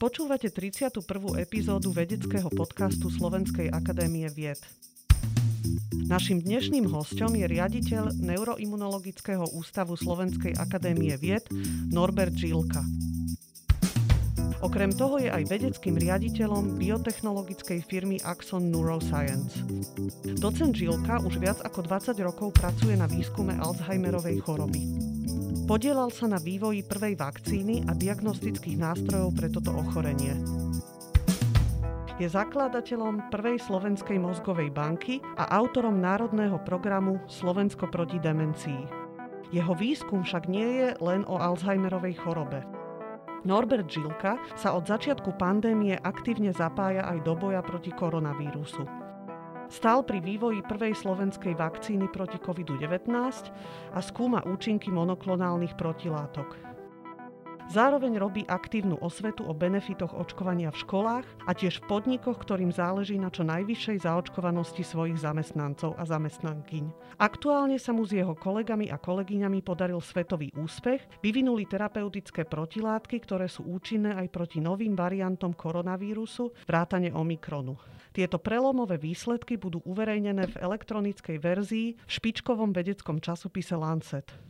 Počúvate 31. epizódu vedeckého podcastu Slovenskej akadémie vied. Naším dnešným hostom je riaditeľ Neuroimunologického ústavu Slovenskej akadémie vied Norbert Žilka. Okrem toho je aj vedeckým riaditeľom biotechnologickej firmy Axon Neuroscience. Docent Žilka už viac ako 20 rokov pracuje na výskume Alzheimerovej choroby. Podielal sa na vývoji prvej vakcíny a diagnostických nástrojov pre toto ochorenie. Je zakladateľom prvej slovenskej mozgovej banky a autorom národného programu Slovensko proti demencii. Jeho výskum však nie je len o Alzheimerovej chorobe. Norbert Žilka sa od začiatku pandémie aktívne zapája aj do boja proti koronavírusu. Stál pri vývoji prvej slovenskej vakcíny proti COVID-19 a skúma účinky monoklonálnych protilátok. Zároveň robí aktívnu osvetu o benefitoch očkovania v školách a tiež v podnikoch, ktorým záleží na čo najvyššej zaočkovanosti svojich zamestnancov a zamestnankyň. Aktuálne sa mu s jeho kolegami a kolegyňami podaril svetový úspech, vyvinuli terapeutické protilátky, ktoré sú účinné aj proti novým variantom koronavírusu, vrátane Omikronu. Tieto prelomové výsledky budú uverejnené v elektronickej verzii v špičkovom vedeckom časopise Lancet.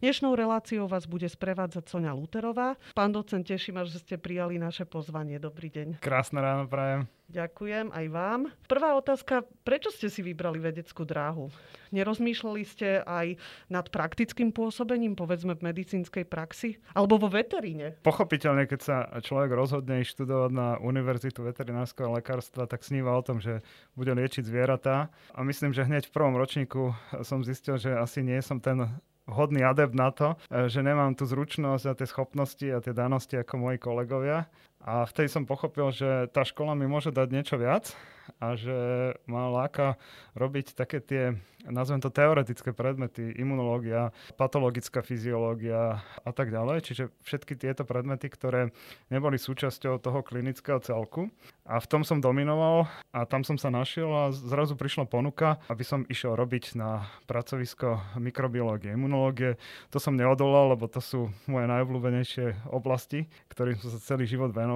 Dnešnou reláciou vás bude sprevádzať Sonia Luterová. Pán docent, teším ma, že ste prijali naše pozvanie. Dobrý deň. Krásne ráno prajem. Ďakujem aj vám. Prvá otázka, prečo ste si vybrali vedeckú dráhu? Nerozmýšľali ste aj nad praktickým pôsobením, povedzme v medicínskej praxi? Alebo vo veteríne? Pochopiteľne, keď sa človek rozhodne študovať na Univerzitu veterinárskeho lekárstva, tak sníva o tom, že bude liečiť zvieratá. A myslím, že hneď v prvom ročníku som zistil, že asi nie som ten hodný adept na to, e, že nemám tú zručnosť a tie schopnosti a tie danosti ako moji kolegovia. A vtedy som pochopil, že tá škola mi môže dať niečo viac a že ma láka robiť také tie, nazvem to teoretické predmety, imunológia, patologická fyziológia a tak ďalej. Čiže všetky tieto predmety, ktoré neboli súčasťou toho klinického celku. A v tom som dominoval a tam som sa našiel a zrazu prišla ponuka, aby som išiel robiť na pracovisko mikrobiológie, imunológie. To som neodolal, lebo to sú moje najobľúbenejšie oblasti, ktorým som sa celý život venoval.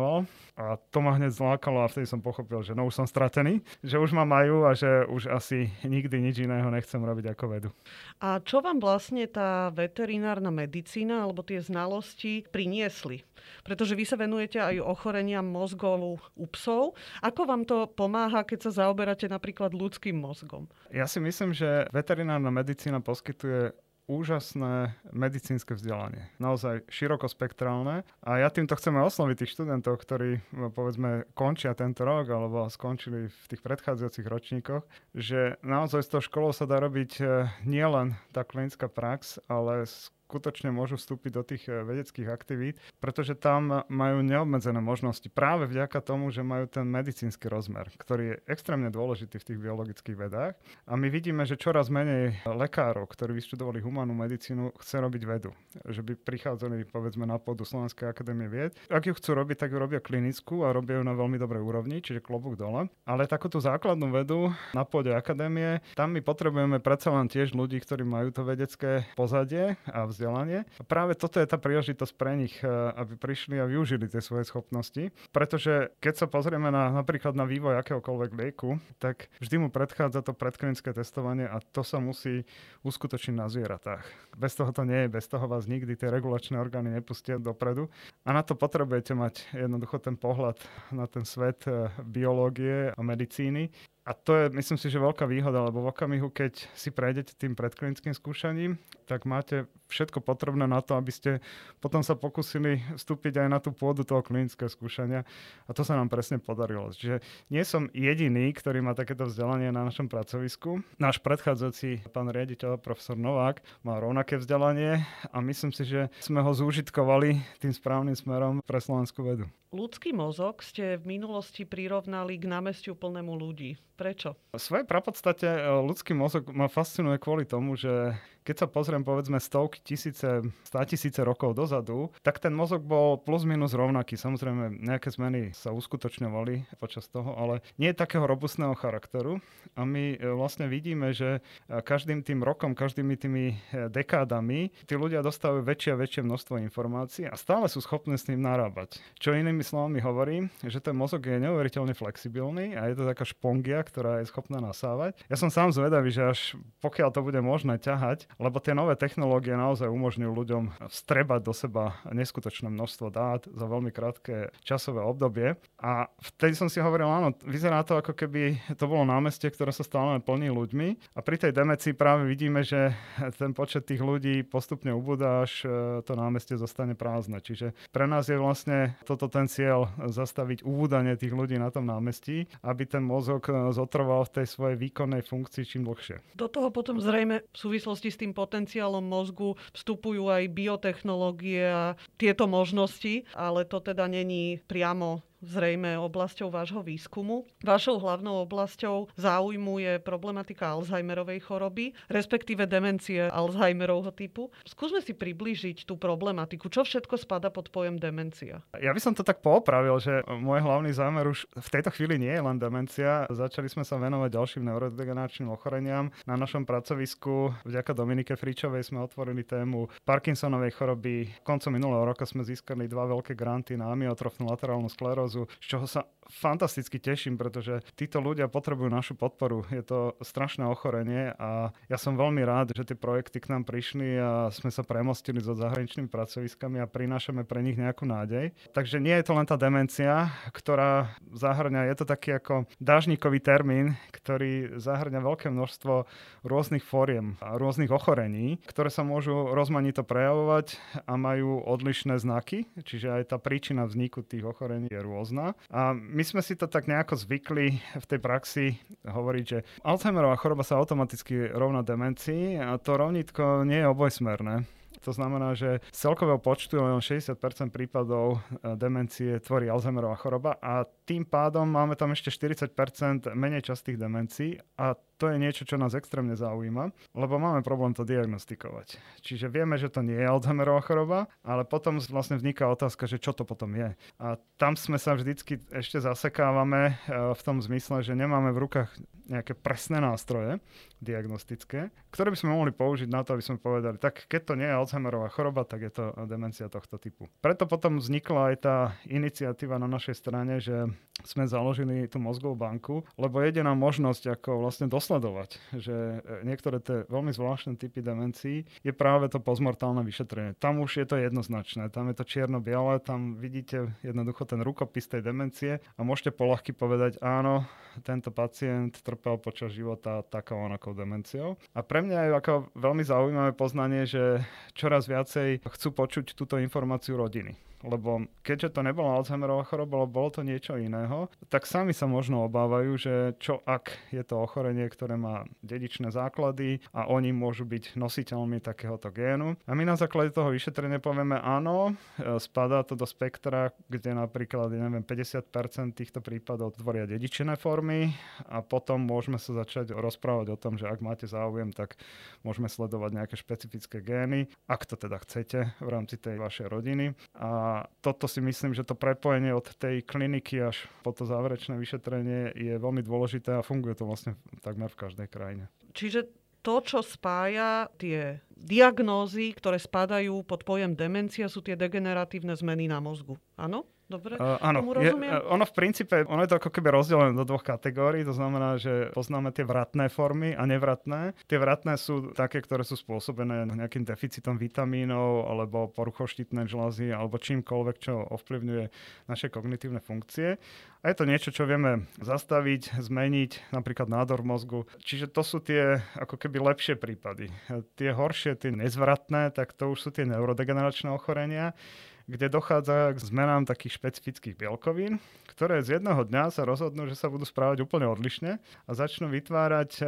A to ma hneď zlákalo a vtedy som pochopil, že no už som stratený že už ma majú a že už asi nikdy nič iného nechcem robiť ako vedu. A čo vám vlastne tá veterinárna medicína alebo tie znalosti priniesli? Pretože vy sa venujete aj ochoreniam mozgov u psov. Ako vám to pomáha, keď sa zaoberáte napríklad ľudským mozgom? Ja si myslím, že veterinárna medicína poskytuje úžasné medicínske vzdelanie. Naozaj širokospektrálne. A ja týmto chceme osloviť tých študentov, ktorí no, povedzme končia tento rok alebo skončili v tých predchádzajúcich ročníkoch, že naozaj s tou školou sa dá robiť eh, nielen tá klinická prax, ale skutočne môžu vstúpiť do tých eh, vedeckých aktivít, pretože tam majú neobmedzené možnosti práve vďaka tomu, že majú ten medicínsky rozmer, ktorý je extrémne dôležitý v tých biologických vedách. A my vidíme, že čoraz menej lekárov, ktorí vyštudovali humánnu medicínu, chce robiť vedu. Že by prichádzali povedzme na pôdu Slovenskej akadémie vied. Ak ju chcú robiť, tak ju robia klinickú a robia ju na veľmi dobrej úrovni, čiže klobúk dole. Ale takúto základnú vedu na pôde akadémie, tam my potrebujeme predsa len tiež ľudí, ktorí majú to vedecké pozadie a vzdelanie vzdelanie. A práve toto je tá príležitosť pre nich, eh, aby prišli a využili tie svoje schopnosti. Pretože keď sa pozrieme na, napríklad na vývoj akéhokoľvek lieku, tak vždy mu predchádza to predklinické testovanie a to sa musí uskutočniť na zvieratách. Bez toho to nie je, bez toho vás nikdy tie regulačné orgány nepustia dopredu. A na to potrebujete mať jednoducho ten pohľad na ten svet eh, biológie a medicíny a to je, myslím si, že veľká výhoda, lebo v okamihu, keď si prejdete tým predklinickým skúšaním, tak máte všetko potrebné na to, aby ste potom sa pokúsili vstúpiť aj na tú pôdu toho klinického skúšania. A to sa nám presne podarilo. Čiže nie som jediný, ktorý má takéto vzdelanie na našom pracovisku. Náš predchádzajúci pán riaditeľ, profesor Novák, má rovnaké vzdelanie a myslím si, že sme ho zúžitkovali tým správnym smerom pre slovenskú vedu. Ľudský mozog ste v minulosti prirovnali k námestiu plnému ľudí. Prečo? V svojej prapodstate e, ľudský mozog ma fascinuje kvôli tomu, že keď sa pozriem povedzme stovky tisíce, stá tisíce rokov dozadu, tak ten mozog bol plus minus rovnaký. Samozrejme, nejaké zmeny sa uskutočňovali počas toho, ale nie je takého robustného charakteru. A my e, vlastne vidíme, že e, každým tým rokom, každými tými e, dekádami tí ľudia dostávajú väčšie a väčšie množstvo informácií a stále sú schopní s tým narábať. Čo inými slovami hovorí, že ten mozog je neuveriteľne flexibilný a je to taká špongia, ktorá je schopná nasávať. Ja som sám zvedavý, že až pokiaľ to bude možné ťahať, lebo tie nové technológie naozaj umožňujú ľuďom vstrebať do seba neskutočné množstvo dát za veľmi krátke časové obdobie. A vtedy som si hovoril, áno, vyzerá to ako keby to bolo námestie, ktoré sa stále plní ľuďmi. A pri tej demecii práve vidíme, že ten počet tých ľudí postupne ubúda, až e, to námestie zostane prázdne. Čiže pre nás je vlastne toto ten cieľ zastaviť ubúdanie tých ľudí na tom námestí, aby ten mozog e, zotrval v tej svojej výkonnej funkcii čím dlhšie. Do toho potom zrejme v súvislosti s tým potenciálom mozgu vstupujú aj biotechnológie a tieto možnosti, ale to teda není priamo zrejme oblasťou vášho výskumu. Vašou hlavnou oblasťou záujmu je problematika Alzheimerovej choroby, respektíve demencie Alzheimerovho typu. Skúsme si priblížiť tú problematiku. Čo všetko spada pod pojem demencia? Ja by som to tak poopravil, že môj hlavný zámer už v tejto chvíli nie je len demencia. Začali sme sa venovať ďalším neurodegeneračným ochoreniam. Na našom pracovisku vďaka Dominike Fričovej sme otvorili tému Parkinsonovej choroby. Koncom minulého roka sme získali dva veľké granty na amyotrofnú laterálnu sklerózu diagnózu, z čoho sa fantasticky teším, pretože títo ľudia potrebujú našu podporu. Je to strašné ochorenie a ja som veľmi rád, že tie projekty k nám prišli a sme sa premostili so zahraničnými pracoviskami a prinášame pre nich nejakú nádej. Takže nie je to len tá demencia, ktorá zahrňa, je to taký ako dážnikový termín, ktorý zahrňa veľké množstvo rôznych fóriem a rôznych ochorení, ktoré sa môžu rozmanito prejavovať a majú odlišné znaky, čiže aj tá príčina vzniku tých ochorení je rôzna rôzna. A my sme si to tak nejako zvykli v tej praxi hovoriť, že Alzheimerová choroba sa automaticky rovná demencii a to rovnitko nie je obojsmerné. To znamená, že z celkového počtu len 60% prípadov e, demencie tvorí Alzheimerová choroba a tým pádom máme tam ešte 40% menej častých demencií a to je niečo, čo nás extrémne zaujíma, lebo máme problém to diagnostikovať. Čiže vieme, že to nie je Alzheimerová choroba, ale potom vlastne vzniká otázka, že čo to potom je. A tam sme sa vždycky ešte zasekávame e, v tom zmysle, že nemáme v rukách nejaké presné nástroje diagnostické, ktoré by sme mohli použiť na to, aby sme povedali, tak keď to nie je Alzheimerová choroba, tak je to demencia tohto typu. Preto potom vznikla aj tá iniciatíva na našej strane, že sme založili tú mozgovú banku, lebo jediná možnosť, ako vlastne dosledovať, že e, niektoré tie veľmi zvláštne typy demencií je práve to postmortálne vyšetrenie. Tam už je to jednoznačné, tam je to čierno-biele, tam vidíte jednoducho ten rukopis tej demencie a môžete polahky povedať, áno, tento pacient trpel počas života takou onakou demenciou. A pre mňa je ako veľmi zaujímavé poznanie, že čoraz viacej chcú počuť túto informáciu rodiny lebo keďže to nebola Alzheimerová choroba, ale bolo to niečo iného, tak sami sa možno obávajú, že čo ak je to ochorenie, ktoré má dedičné základy a oni môžu byť nositeľmi takéhoto génu. A my na základe toho vyšetrenia povieme áno, e, spadá to do spektra, kde napríklad, neviem, 50% týchto prípadov tvoria dedičené formy a potom môžeme sa začať rozprávať o tom, že ak máte záujem, tak môžeme sledovať nejaké špecifické gény, ak to teda chcete v rámci tej vašej rodiny. A toto si myslím, že to prepojenie od tej kliniky až po to záverečné vyšetrenie je veľmi dôležité a funguje to vlastne takmer v každej krajine. Čiže to, čo spája tie diagnózy, ktoré spadajú pod pojem demencia, sú tie degeneratívne zmeny na mozgu. Áno? Dobre, uh, áno, je, uh, ono v princípe, ono je to ako keby rozdelené do dvoch kategórií, to znamená, že poznáme tie vratné formy a nevratné. Tie vratné sú také, ktoré sú spôsobené nejakým deficitom vitamínov alebo poruchou štítnej žľazy alebo čímkoľvek, čo ovplyvňuje naše kognitívne funkcie. A je to niečo, čo vieme zastaviť, zmeniť, napríklad nádor v mozgu. Čiže to sú tie ako keby lepšie prípady. Tie horšie, tie nezvratné, tak to už sú tie neurodegeneračné ochorenia kde dochádza k zmenám takých špecifických bielkovín, ktoré z jedného dňa sa rozhodnú, že sa budú správať úplne odlišne a začnú vytvárať e,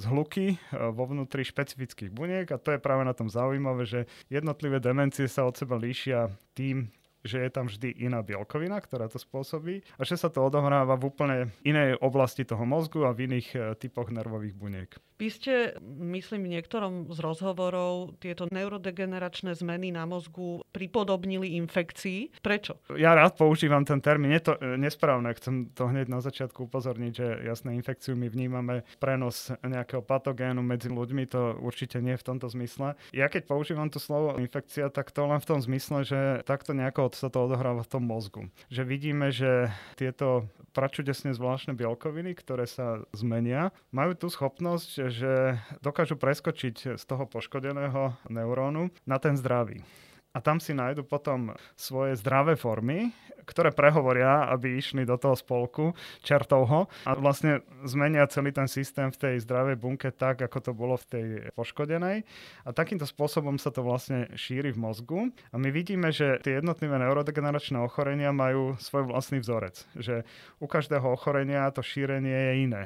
zhluky e, vo vnútri špecifických buniek a to je práve na tom zaujímavé, že jednotlivé demencie sa od seba líšia tým, že je tam vždy iná bielkovina, ktorá to spôsobí a že sa to odohráva v úplne inej oblasti toho mozgu a v iných e, typoch nervových buniek. Vy ste, myslím, v niektorom z rozhovorov tieto neurodegeneračné zmeny na mozgu pripodobnili infekcii. Prečo? Ja rád používam ten termín, je to e, nesprávne. Chcem to hneď na začiatku upozorniť, že jasné infekciu my vnímame prenos nejakého patogénu medzi ľuďmi, to určite nie v tomto zmysle. Ja keď používam to slovo infekcia, tak to len v tom zmysle, že takto nejako sa to odohráva v tom mozgu. Že vidíme, že tieto pračudesne zvláštne bielkoviny, ktoré sa zmenia, majú tú schopnosť, že dokážu preskočiť z toho poškodeného neurónu na ten zdravý a tam si nájdu potom svoje zdravé formy, ktoré prehovoria, aby išli do toho spolku čertovho a vlastne zmenia celý ten systém v tej zdravej bunke tak, ako to bolo v tej poškodenej. A takýmto spôsobom sa to vlastne šíri v mozgu. A my vidíme, že tie jednotlivé neurodegeneračné ochorenia majú svoj vlastný vzorec. Že u každého ochorenia to šírenie je iné.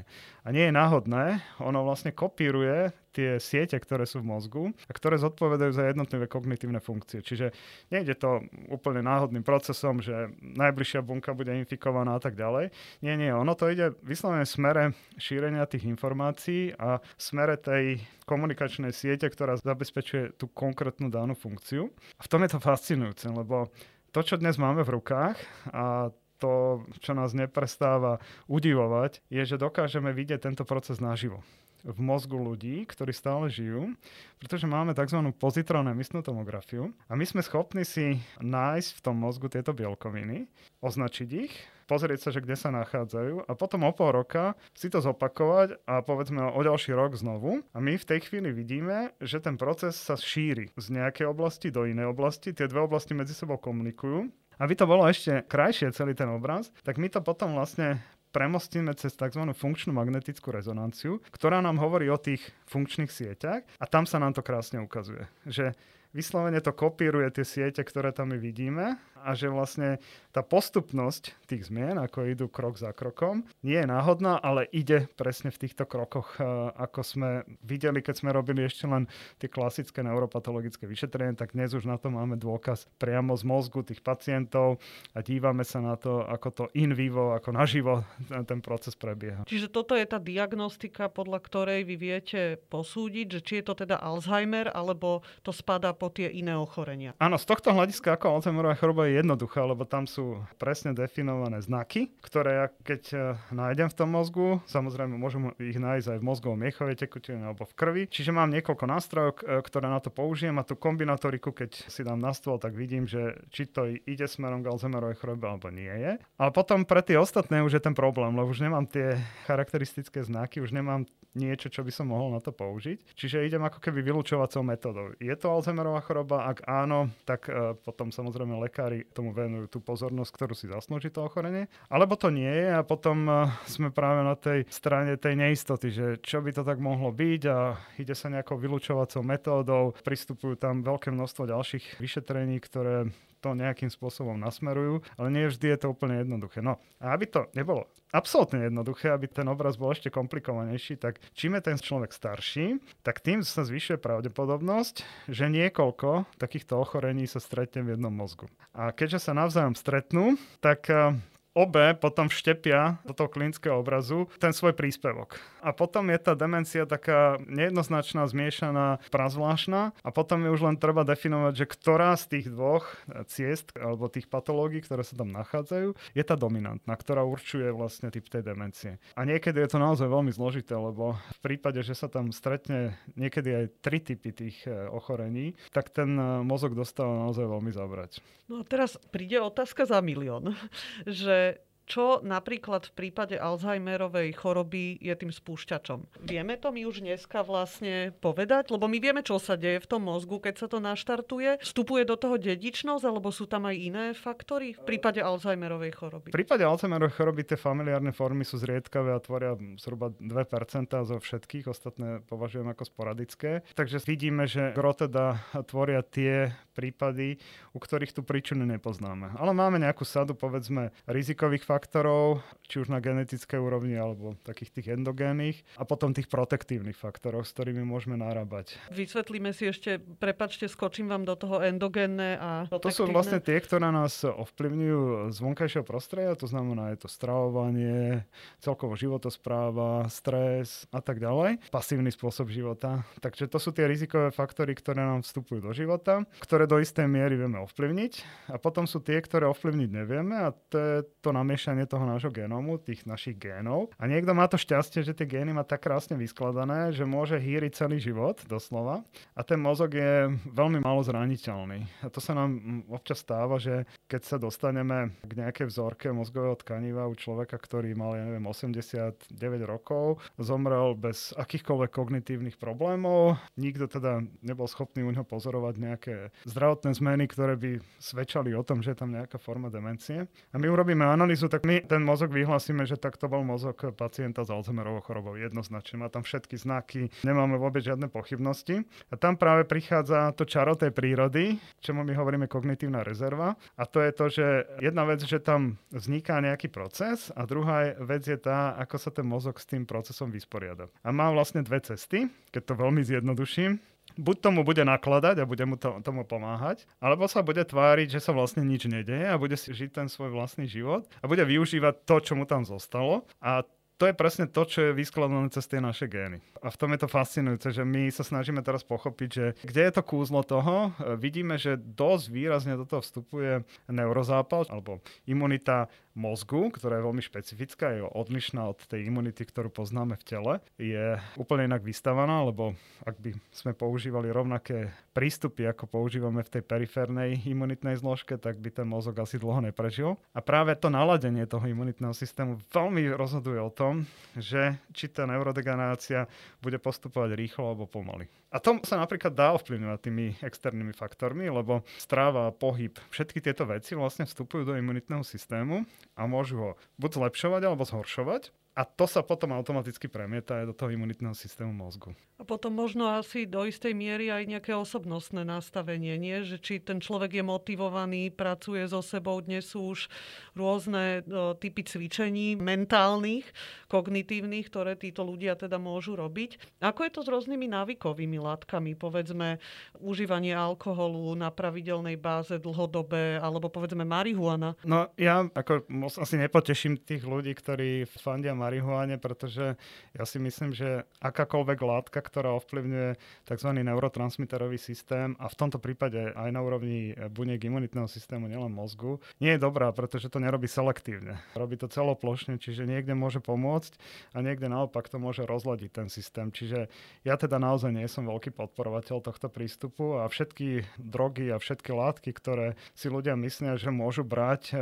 A nie je náhodné, ono vlastne kopíruje tie siete, ktoré sú v mozgu a ktoré zodpovedajú za jednotlivé kognitívne funkcie. Čiže nejde to úplne náhodným procesom, že najbližšia bunka bude infikovaná a tak ďalej. Nie, nie, ono to ide vyslovene smere šírenia tých informácií a smere tej komunikačnej siete, ktorá zabezpečuje tú konkrétnu danú funkciu. A v tom je to fascinujúce, lebo to, čo dnes máme v rukách a to, čo nás neprestáva udivovať, je, že dokážeme vidieť tento proces naživo v mozgu ľudí, ktorí stále žijú, pretože máme tzv. pozitrónnu emisnú tomografiu a my sme schopní si nájsť v tom mozgu tieto bielkoviny, označiť ich, pozrieť sa, že kde sa nachádzajú a potom o pol roka si to zopakovať a povedzme o ďalší rok znovu. A my v tej chvíli vidíme, že ten proces sa šíri z nejakej oblasti do inej oblasti. Tie dve oblasti medzi sebou komunikujú aby to bolo ešte krajšie celý ten obraz, tak my to potom vlastne premostíme cez tzv. funkčnú magnetickú rezonanciu, ktorá nám hovorí o tých funkčných sieťach a tam sa nám to krásne ukazuje. Že vyslovene to kopíruje tie siete, ktoré tam my vidíme a že vlastne tá postupnosť tých zmien, ako idú krok za krokom, nie je náhodná, ale ide presne v týchto krokoch, e, ako sme videli, keď sme robili ešte len tie klasické neuropatologické vyšetrenie, tak dnes už na to máme dôkaz priamo z mozgu tých pacientov a dívame sa na to, ako to in vivo, ako naživo ten proces prebieha. Čiže toto je tá diagnostika, podľa ktorej vy viete posúdiť, že či je to teda Alzheimer, alebo to spadá po tie iné ochorenia. Áno, z tohto hľadiska ako Alzheimerová choroba je jednoduché, lebo tam sú presne definované znaky, ktoré ja keď e, nájdem v tom mozgu, samozrejme môžem ich nájsť aj v mozgovom miechovej tekutine alebo v krvi. Čiže mám niekoľko nástrojov, e, ktoré na to použijem a tú kombinatoriku, keď si dám na stôl, tak vidím, že či to ide smerom k Alzheimerovej chorobe alebo nie je. Ale potom pre tie ostatné už je ten problém, lebo už nemám tie charakteristické znaky, už nemám niečo, čo by som mohol na to použiť. Čiže idem ako keby vylúčovacou metodou. Je to Alzheimerová choroba? Ak áno, tak uh, potom samozrejme lekári tomu venujú tú pozornosť, ktorú si zaslúži to ochorenie. Alebo to nie je a potom sme práve na tej strane tej neistoty, že čo by to tak mohlo byť a ide sa nejakou vylúčovacou metódou, pristupujú tam veľké množstvo ďalších vyšetrení, ktoré to nejakým spôsobom nasmerujú, ale nie vždy je to úplne jednoduché. No a aby to nebolo absolútne jednoduché, aby ten obraz bol ešte komplikovanejší, tak čím je ten človek starší, tak tým sa zvyšuje pravdepodobnosť, že niekoľko takýchto ochorení sa stretne v jednom mozgu. A keďže sa navzájom stretnú, tak eh, obe potom vštepia do toho klinického obrazu ten svoj príspevok. A potom je tá demencia taká nejednoznačná, zmiešaná, prazvláštna a potom je už len treba definovať, že ktorá z tých dvoch ciest alebo tých patológií, ktoré sa tam nachádzajú, je tá dominantná, ktorá určuje vlastne typ tej demencie. A niekedy je to naozaj veľmi zložité, lebo v prípade, že sa tam stretne niekedy aj tri typy tých e, ochorení, tak ten e, mozog dostáva naozaj veľmi zabrať. No a teraz príde otázka za milión, že čo napríklad v prípade Alzheimerovej choroby je tým spúšťačom. Vieme to my už dneska vlastne povedať? Lebo my vieme, čo sa deje v tom mozgu, keď sa to naštartuje. Vstupuje do toho dedičnosť, alebo sú tam aj iné faktory v prípade Alzheimerovej choroby? V prípade Alzheimerovej choroby tie familiárne formy sú zriedkavé a tvoria zhruba 2% zo všetkých, ostatné považujem ako sporadické. Takže vidíme, že gro teda tvoria tie prípady, u ktorých tú príčinu nepoznáme. Ale máme nejakú sadu, povedzme, rizikových faktorov, či už na genetickej úrovni alebo takých tých endogénnych a potom tých protektívnych faktorov, s ktorými môžeme narábať. Vysvetlíme si ešte, prepačte, skočím vám do toho endogénne a protektívne. To sú vlastne tie, ktoré nás ovplyvňujú z vonkajšieho prostredia, to znamená je to stravovanie, celkovo životospráva, stres a tak ďalej, pasívny spôsob života. Takže to sú tie rizikové faktory, ktoré nám vstupujú do života, ktoré do istej miery vieme ovplyvniť a potom sú tie, ktoré ovplyvniť nevieme a to je to namiešanie toho nášho genómu tých našich génov. A niekto má to šťastie, že tie gény má tak krásne vyskladané, že môže hýriť celý život, doslova. A ten mozog je veľmi málo zraniteľný. A to sa nám občas stáva, že keď sa dostaneme k nejakej vzorke mozgového tkaniva u človeka, ktorý mal, ja neviem, 89 rokov, zomrel bez akýchkoľvek kognitívnych problémov, nikto teda nebol schopný u neho pozorovať nejaké zdravotné zmeny, ktoré by svedčali o tom, že je tam nejaká forma demencie. A my urobíme analýzu, tak my ten mozog vyhľadáme súhlasíme, že takto bol mozog pacienta s Alzheimerovou chorobou. Jednoznačne má tam všetky znaky, nemáme vôbec žiadne pochybnosti. A tam práve prichádza to čaro tej prírody, čomu my hovoríme kognitívna rezerva. A to je to, že jedna vec, že tam vzniká nejaký proces a druhá vec je tá, ako sa ten mozog s tým procesom vysporiada. A má vlastne dve cesty, keď to veľmi zjednoduším buď tomu bude nakladať a bude mu to, tomu pomáhať, alebo sa bude tváriť, že sa vlastne nič nedeje a bude si žiť ten svoj vlastný život a bude využívať to, čo mu tam zostalo a to je presne to, čo je vyskladané cez tie naše gény. A v tom je to fascinujúce, že my sa snažíme teraz pochopiť, že kde je to kúzlo toho. Vidíme, že dosť výrazne do toho vstupuje neurozápal alebo imunita mozgu, ktorá je veľmi špecifická, je odlišná od tej imunity, ktorú poznáme v tele. Je úplne inak vystavaná, lebo ak by sme používali rovnaké prístupy, ako používame v tej periférnej imunitnej zložke, tak by ten mozog asi dlho neprežil. A práve to naladenie toho imunitného systému veľmi rozhoduje o tom, že či tá neurodegenerácia bude postupovať rýchlo alebo pomaly. A to sa napríklad dá ovplyvňovať tými externými faktormi, lebo stráva, pohyb, všetky tieto veci vlastne vstupujú do imunitného systému a môžu ho buď zlepšovať alebo zhoršovať. A to sa potom automaticky premieta aj do toho imunitného systému mozgu. A potom možno asi do istej miery aj nejaké osobnostné nastavenie, nie? Že či ten človek je motivovaný, pracuje so sebou. Dnes sú už rôzne o, typy cvičení mentálnych, kognitívnych, ktoré títo ľudia teda môžu robiť. Ako je to s rôznymi návykovými látkami? Povedzme, užívanie alkoholu na pravidelnej báze dlhodobé, alebo povedzme marihuana. No ja ako asi nepoteším tých ľudí, ktorí fandia marihuane, pretože ja si myslím, že akákoľvek látka, ktorá ovplyvňuje tzv. neurotransmiterový systém a v tomto prípade aj na úrovni buniek imunitného systému, nielen mozgu, nie je dobrá, pretože to nerobí selektívne. Robí to celoplošne, čiže niekde môže pomôcť a niekde naopak to môže rozladiť ten systém. Čiže ja teda naozaj nie som veľký podporovateľ tohto prístupu a všetky drogy a všetky látky, ktoré si ľudia myslia, že môžu brať,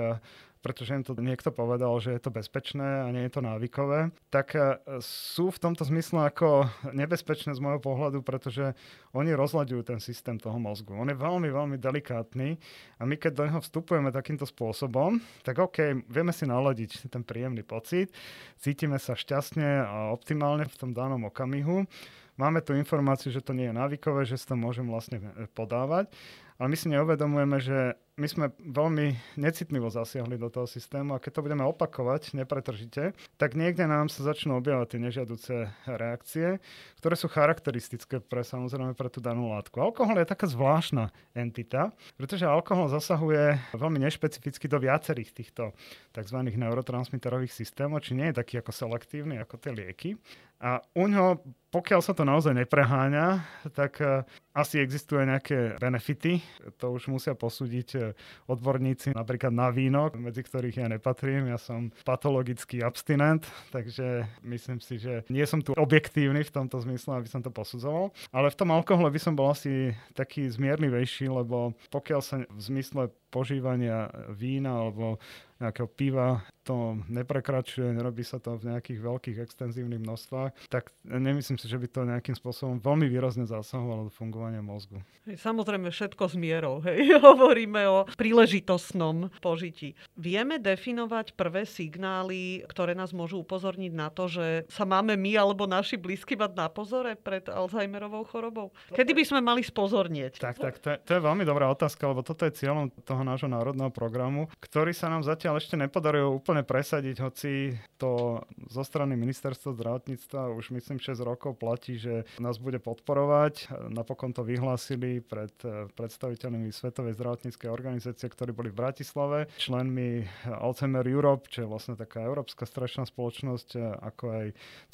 pretože im to niekto povedal, že je to bezpečné a nie je to návykové, tak e, sú v tomto zmysle ako nebezpečné z môjho pohľadu, pretože oni rozlaďujú ten systém toho mozgu. On je veľmi, veľmi delikátny a my keď do neho vstupujeme takýmto spôsobom, tak OK, vieme si naladiť ten príjemný pocit, cítime sa šťastne a optimálne v tom danom okamihu, máme tu informáciu, že to nie je návykové, že sa to môžem vlastne e, podávať, ale my si neuvedomujeme, že my sme veľmi necitlivo zasiahli do toho systému a keď to budeme opakovať nepretržite, tak niekde nám sa začnú objavovať tie nežiaduce reakcie, ktoré sú charakteristické pre samozrejme pre tú danú látku. Alkohol je taká zvláštna entita, pretože alkohol zasahuje veľmi nešpecificky do viacerých týchto tzv. neurotransmiterových systémov, či nie je taký ako selektívny ako tie lieky. A u ňoho, pokiaľ sa to naozaj nepreháňa, tak uh, asi existujú nejaké benefity. To už musia posúdiť odborníci napríklad na víno, medzi ktorých ja nepatrím. Ja som patologický abstinent, takže myslím si, že nie som tu objektívny v tomto zmysle, aby som to posudzoval. Ale v tom alkohole by som bol asi taký zmiernivejší, lebo pokiaľ sa v zmysle požívania vína alebo nejakého piva to neprekračuje, nerobí sa to v nejakých veľkých extenzívnych množstvách, tak nemyslím si, že by to nejakým spôsobom veľmi výrazne zasahovalo do fungovania mozgu. Samozrejme všetko s mierou, hej. Hovoríme o príležitostnom požití. Vieme definovať prvé signály, ktoré nás môžu upozorniť na to, že sa máme my alebo naši blízky mať na pozore pred Alzheimerovou chorobou? Kedy by sme mali spozornieť? Tak, tak, to je, to je veľmi dobrá otázka, lebo toto je cieľom toho toho nášho národného programu, ktorý sa nám zatiaľ ešte nepodarilo úplne presadiť, hoci to zo strany ministerstva zdravotníctva už myslím 6 rokov platí, že nás bude podporovať. Napokon to vyhlásili pred predstaviteľmi Svetovej zdravotníckej organizácie, ktorí boli v Bratislave, členmi Alzheimer Europe, čo je vlastne taká európska strašná spoločnosť, ako aj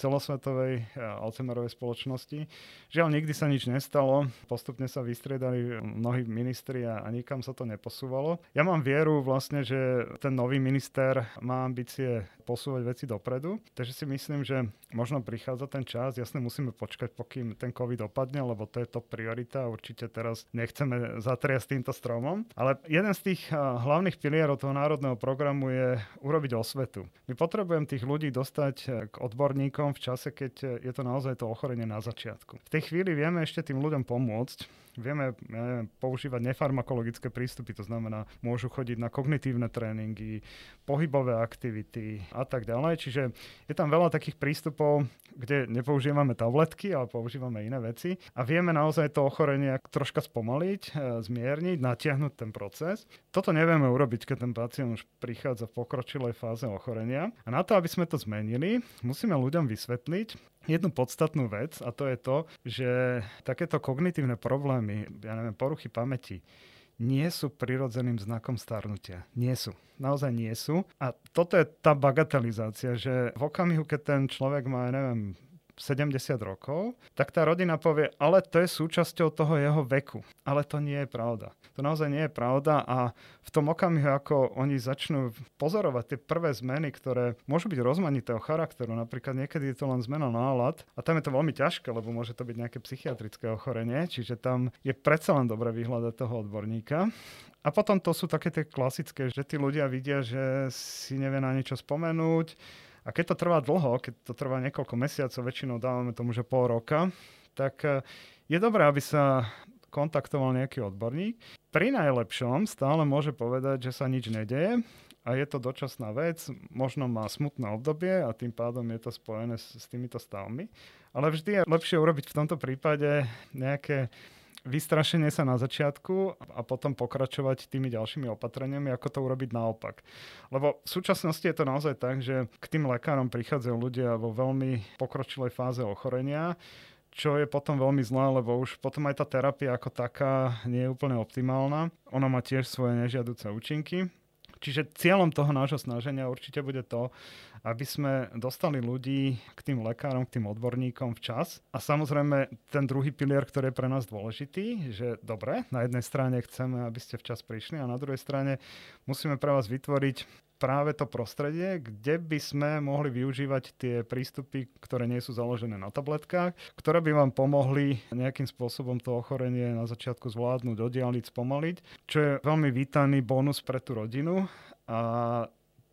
celosvetovej Alzheimerovej spoločnosti. Žiaľ, nikdy sa nič nestalo. Postupne sa vystriedali mnohí ministri a, a nikam sa to neposúvalo. Ja mám vieru vlastne, že ten nový minister má ambície posúvať veci dopredu. Takže si myslím, že možno prichádza ten čas. Jasne musíme počkať, pokým ten COVID opadne, lebo to je to priorita. Určite teraz nechceme zatriasť týmto stromom. Ale jeden z tých hlavných pilierov toho národného programu je urobiť osvetu. My potrebujeme tých ľudí dostať k odborníkom v čase, keď je to naozaj to ochorenie na začiatku. V tej chvíli vieme ešte tým ľuďom pomôcť vieme ja neviem, používať nefarmakologické prístupy, to znamená, môžu chodiť na kognitívne tréningy, pohybové aktivity a tak ďalej. Čiže je tam veľa takých prístupov, kde nepoužívame tabletky, ale používame iné veci a vieme naozaj to ochorenie troška spomaliť, e, zmierniť, natiahnuť ten proces. Toto nevieme urobiť, keď ten pacient už prichádza v pokročilej fáze ochorenia. A na to, aby sme to zmenili, musíme ľuďom vysvetliť, jednu podstatnú vec a to je to, že takéto kognitívne problémy, ja neviem, poruchy pamäti, nie sú prirodzeným znakom starnutia. Nie sú. Naozaj nie sú. A toto je tá bagatelizácia, že v okamihu, keď ten človek má, neviem, 70 rokov, tak tá rodina povie, ale to je súčasťou toho jeho veku. Ale to nie je pravda. To naozaj nie je pravda a v tom okamihu, ako oni začnú pozorovať tie prvé zmeny, ktoré môžu byť rozmanitého charakteru, napríklad niekedy je to len zmena nálad a tam je to veľmi ťažké, lebo môže to byť nejaké psychiatrické ochorenie, čiže tam je predsa len dobre vyhľadať toho odborníka. A potom to sú také tie klasické, že tí ľudia vidia, že si nevie na niečo spomenúť, a keď to trvá dlho, keď to trvá niekoľko mesiacov, väčšinou dávame tomu, že pol roka, tak e, je dobré, aby sa kontaktoval nejaký odborník. Pri najlepšom stále môže povedať, že sa nič nedeje a je to dočasná vec, možno má smutné obdobie a tým pádom je to spojené s, s týmito stavmi. Ale vždy je lepšie urobiť v tomto prípade nejaké vystrašenie sa na začiatku a potom pokračovať tými ďalšími opatreniami, ako to urobiť naopak. Lebo v súčasnosti je to naozaj tak, že k tým lekárom prichádzajú ľudia vo veľmi pokročilej fáze ochorenia, čo je potom veľmi zlé, lebo už potom aj tá terapia ako taká nie je úplne optimálna. Ona má tiež svoje nežiaduce účinky. Čiže cieľom toho nášho snaženia určite bude to, aby sme dostali ľudí k tým lekárom, k tým odborníkom včas. A samozrejme ten druhý pilier, ktorý je pre nás dôležitý, že dobre, na jednej strane chceme, aby ste včas prišli a na druhej strane musíme pre vás vytvoriť práve to prostredie, kde by sme mohli využívať tie prístupy, ktoré nie sú založené na tabletkách, ktoré by vám pomohli nejakým spôsobom to ochorenie na začiatku zvládnuť, oddialiť, spomaliť, čo je veľmi vítaný bonus pre tú rodinu. A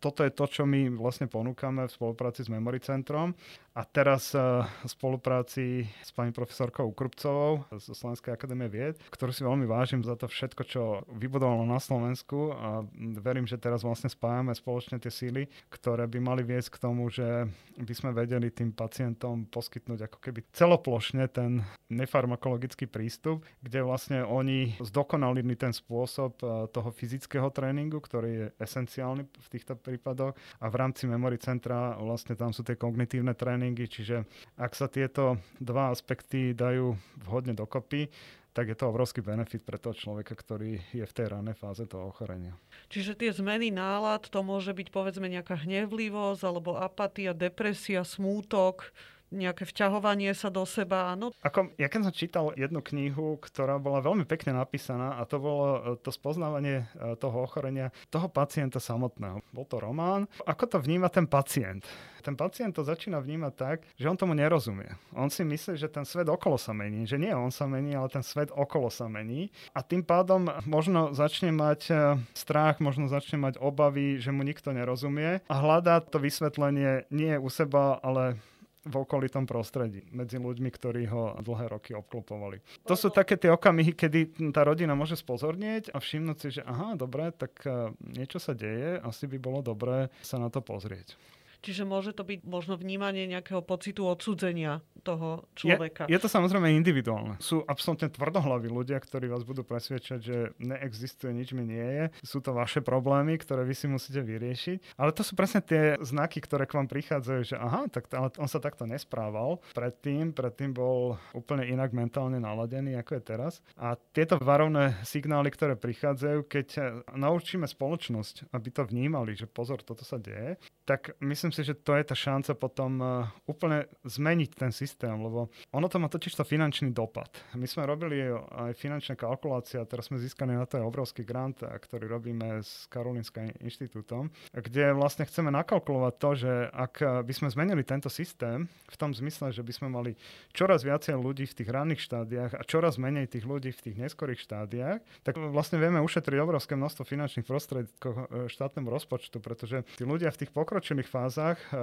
toto je to, čo my vlastne ponúkame v spolupráci s Memory Centrom. A teraz uh, v spolupráci s pani profesorkou Ukrupcovou z Slovenskej akadémie vied, ktorú si veľmi vážim za to všetko, čo vybudovalo na Slovensku a verím, že teraz vlastne spájame spoločne tie síly, ktoré by mali viesť k tomu, že by sme vedeli tým pacientom poskytnúť ako keby celoplošne ten nefarmakologický prístup, kde vlastne oni zdokonalili ten spôsob uh, toho fyzického tréningu, ktorý je esenciálny v týchto prípadoch. A v rámci Memory Centra vlastne tam sú tie kognitívne tréningy tréningy, čiže ak sa tieto dva aspekty dajú vhodne dokopy, tak je to obrovský benefit pre toho človeka, ktorý je v tej ranej fáze toho ochorenia. Čiže tie zmeny nálad, to môže byť povedzme nejaká hnevlivosť, alebo apatia, depresia, smútok, nejaké vťahovanie sa do seba. No. Ako, ja keď som čítal jednu knihu, ktorá bola veľmi pekne napísaná a to bolo e, to spoznávanie e, toho ochorenia toho pacienta samotného. Bol to román. Ako to vníma ten pacient? Ten pacient to začína vnímať tak, že on tomu nerozumie. On si myslí, že ten svet okolo sa mení. Že nie on sa mení, ale ten svet okolo sa mení. A tým pádom možno začne mať e, strach, možno začne mať obavy, že mu nikto nerozumie a hľadá to vysvetlenie nie u seba, ale v okolitom prostredí, medzi ľuďmi, ktorí ho dlhé roky obklopovali. To sú také tie okamihy, kedy tá rodina môže spozornieť a všimnúť si, že aha, dobre, tak e, niečo sa deje, asi by bolo dobré sa na to pozrieť. Čiže môže to byť možno vnímanie nejakého pocitu odsudzenia toho človeka. Je, je to samozrejme individuálne. Sú absolútne tvrdohlaví ľudia, ktorí vás budú presvedčať, že neexistuje, nič mi nie je. Sú to vaše problémy, ktoré vy si musíte vyriešiť. Ale to sú presne tie znaky, ktoré k vám prichádzajú, že aha, tak ale on sa takto nesprával. Predtým, predtým bol úplne inak mentálne naladený, ako je teraz. A tieto varovné signály, ktoré prichádzajú, keď naučíme spoločnosť, aby to vnímali, že pozor, toto sa deje, tak myslím si, že to je tá šanca potom uh, úplne zmeniť ten systém, lebo ono to má totiž to finančný dopad. My sme robili aj finančné kalkulácie a teraz sme získali na to aj obrovský grant, ktorý robíme s Karolinským inštitútom, kde vlastne chceme nakalkulovať to, že ak by sme zmenili tento systém v tom zmysle, že by sme mali čoraz viacej ľudí v tých ranných štádiách a čoraz menej tých ľudí v tých neskorých štádiách, tak vlastne vieme ušetriť obrovské množstvo finančných prostriedkov štátnemu rozpočtu, pretože tí ľudia v tých pokročilých fázach fázach eh,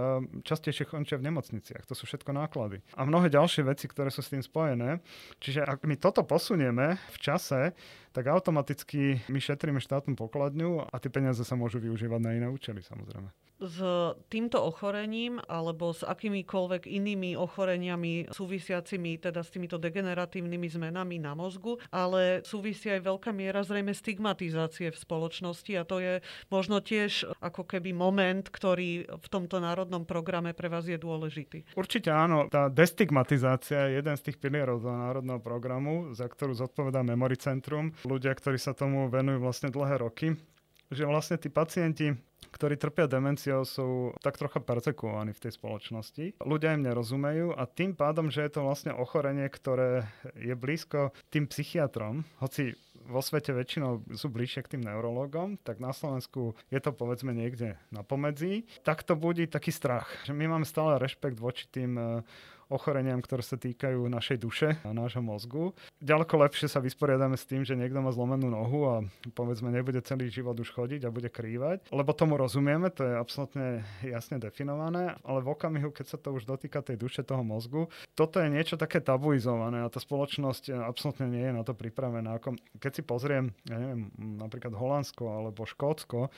častejšie končia v nemocniciach. To sú všetko náklady. A mnohé ďalšie veci, ktoré sú s tým spojené. Čiže ak my toto posunieme v čase, tak automaticky my šetríme štátnu pokladňu a tie peniaze sa môžu využívať na iné účely samozrejme s týmto ochorením alebo s akýmikoľvek inými ochoreniami súvisiacimi teda s týmito degeneratívnymi zmenami na mozgu, ale súvisia aj veľká miera zrejme stigmatizácie v spoločnosti a to je možno tiež ako keby moment, ktorý v tomto národnom programe pre vás je dôležitý. Určite áno, tá destigmatizácia je jeden z tých pilierov toho národného programu, za ktorú zodpovedá Memory Centrum. Ľudia, ktorí sa tomu venujú vlastne dlhé roky, že vlastne tí pacienti ktorí trpia demenciou, sú tak trocha persekuovaní v tej spoločnosti. Ľudia im nerozumejú a tým pádom, že je to vlastne ochorenie, ktoré je blízko tým psychiatrom, hoci vo svete väčšinou sú bližšie k tým neurologom, tak na Slovensku je to povedzme niekde na pomedzi, tak to budí taký strach. Že my máme stále rešpekt voči tým ochoreniam, ktoré sa týkajú našej duše a nášho mozgu. Ďaleko lepšie sa vysporiadame s tým, že niekto má zlomenú nohu a povedzme nebude celý život už chodiť a bude krývať, lebo tomu rozumieme, to je absolútne jasne definované, ale v okamihu, keď sa to už dotýka tej duše toho mozgu, toto je niečo také tabuizované a tá spoločnosť absolútne nie je na to pripravená. Ako keď si pozriem, ja neviem, napríklad Holandsko alebo Škótsko,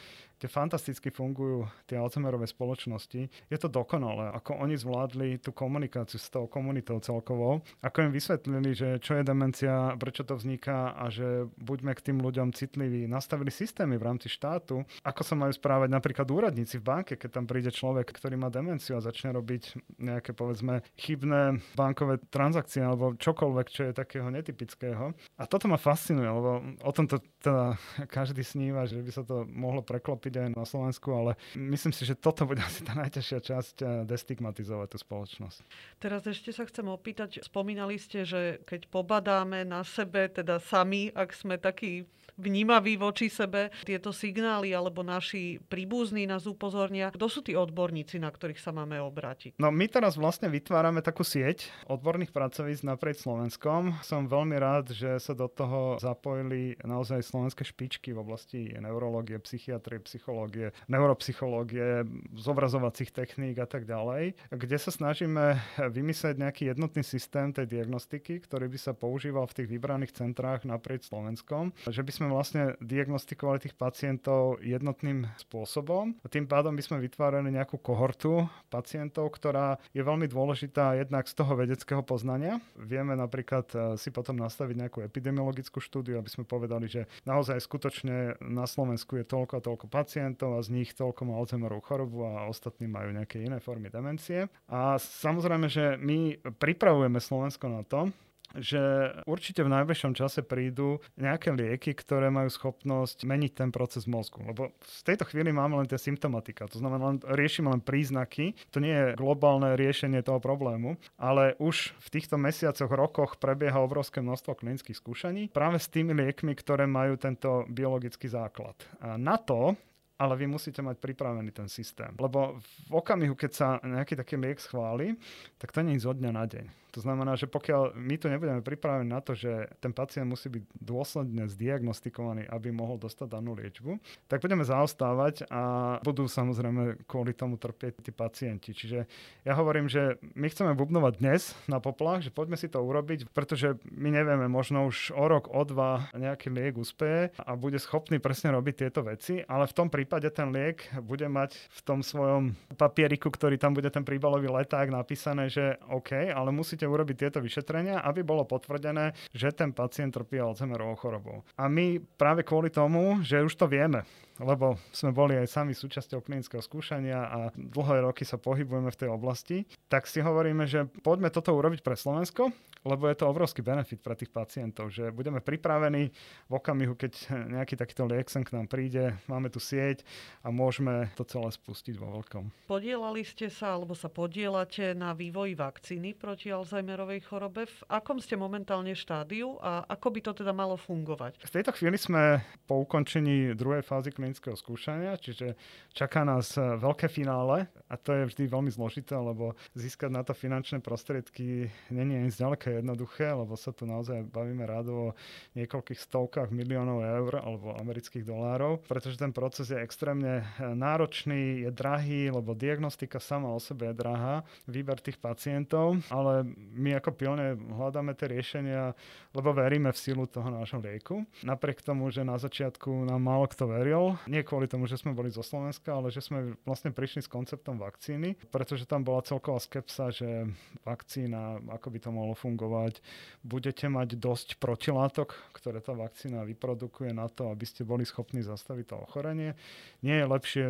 kde fantasticky fungujú tie Alzheimerové spoločnosti, je to dokonalé, ako oni zvládli tú komunikáciu s tou komunitou celkovou, ako im vysvetlili, že čo je demencia, prečo to vzniká a že buďme k tým ľuďom citliví. Nastavili systémy v rámci štátu, ako sa majú správať napríklad úradníci v banke, keď tam príde človek, ktorý má demenciu a začne robiť nejaké povedzme chybné bankové transakcie alebo čokoľvek, čo je takého netypického. A toto ma fascinuje, lebo o tomto teda každý sníva, že by sa to mohlo preklopiť aj na Slovensku, ale myslím si, že toto bude asi tá najťažšia časť eh, destigmatizovať tú spoločnosť. Teraz ešte sa chcem opýtať, spomínali ste, že keď pobadáme na sebe, teda sami, ak sme takí vnímaví voči sebe tieto signály alebo naši príbuzní nás upozornia. Kto sú tí odborníci, na ktorých sa máme obrátiť? No my teraz vlastne vytvárame takú sieť odborných pracovíc naprieč Slovenskom. Som veľmi rád, že sa do toho zapojili naozaj slovenské špičky v oblasti neurológie, psychiatrie, psychológie, neuropsychológie, zobrazovacích techník a tak ďalej, kde sa snažíme vymyslieť nejaký jednotný systém tej diagnostiky, ktorý by sa používal v tých vybraných centrách naprieč Slovenskom, že by sme sme vlastne diagnostikovali tých pacientov jednotným spôsobom a tým pádom by sme vytvárali nejakú kohortu pacientov, ktorá je veľmi dôležitá jednak z toho vedeckého poznania. Vieme napríklad e, si potom nastaviť nejakú epidemiologickú štúdiu, aby sme povedali, že naozaj skutočne na Slovensku je toľko a toľko pacientov a z nich toľko má Alzheimerovú chorobu a ostatní majú nejaké iné formy demencie. A samozrejme, že my pripravujeme Slovensko na to, že určite v najbližšom čase prídu nejaké lieky, ktoré majú schopnosť meniť ten proces mozgu. Lebo v tejto chvíli máme len tie symptomatika, to znamená, len riešime len príznaky, to nie je globálne riešenie toho problému, ale už v týchto mesiacoch, rokoch prebieha obrovské množstvo klinických skúšaní práve s tými liekmi, ktoré majú tento biologický základ. A na to ale vy musíte mať pripravený ten systém. Lebo v okamihu, keď sa nejaký taký liek schváli, tak to nie je zo dňa na deň. To znamená, že pokiaľ my tu nebudeme pripravení na to, že ten pacient musí byť dôsledne zdiagnostikovaný, aby mohol dostať danú liečbu, tak budeme zaostávať a budú samozrejme kvôli tomu trpieť tí pacienti. Čiže ja hovorím, že my chceme bubnovať dnes na poplach, že poďme si to urobiť, pretože my nevieme, možno už o rok, o dva nejaký liek uspeje a bude schopný presne robiť tieto veci, ale v tom prípade ten liek bude mať v tom svojom papieriku, ktorý tam bude ten príbalový leták napísané, že OK, ale musíte urobiť tieto vyšetrenia, aby bolo potvrdené, že ten pacient trpí Alzheimerovou chorobou. A my práve kvôli tomu, že už to vieme, lebo sme boli aj sami súčasťou klinického skúšania a dlhé roky sa pohybujeme v tej oblasti, tak si hovoríme, že poďme toto urobiť pre Slovensko, lebo je to obrovský benefit pre tých pacientov, že budeme pripravení v okamihu, keď nejaký takýto liek sem k nám príde, máme tu sieť a môžeme to celé spustiť vo veľkom. Podielali ste sa alebo sa podielate na vývoji vakcíny proti Alzheimerovej chorobe. V akom ste momentálne štádiu a ako by to teda malo fungovať? V tejto chvíli sme po ukončení druhej fázy klinického skúšania, čiže čaká nás veľké finále a to je vždy veľmi zložité, lebo získať na to finančné prostriedky není ani zďaleka jednoduché, lebo sa tu naozaj bavíme rádovo o niekoľkých stovkách miliónov eur alebo amerických dolárov, pretože ten proces je extrémne eh, náročný, je drahý, lebo diagnostika sama o sebe je drahá, výber tých pacientov, ale my ako pilne hľadáme tie riešenia, lebo veríme v silu toho nášho lieku. Napriek tomu, že na začiatku nám málo kto veril, nie kvôli tomu, že sme boli zo Slovenska, ale že sme vlastne prišli s konceptom vakcíny, pretože tam bola celková skepsa, že vakcína, ako by to mohlo fungovať. Budete mať dosť protilátok, ktoré tá vakcína vyprodukuje na to, aby ste boli schopní zastaviť to ochorenie. Nie je lepšie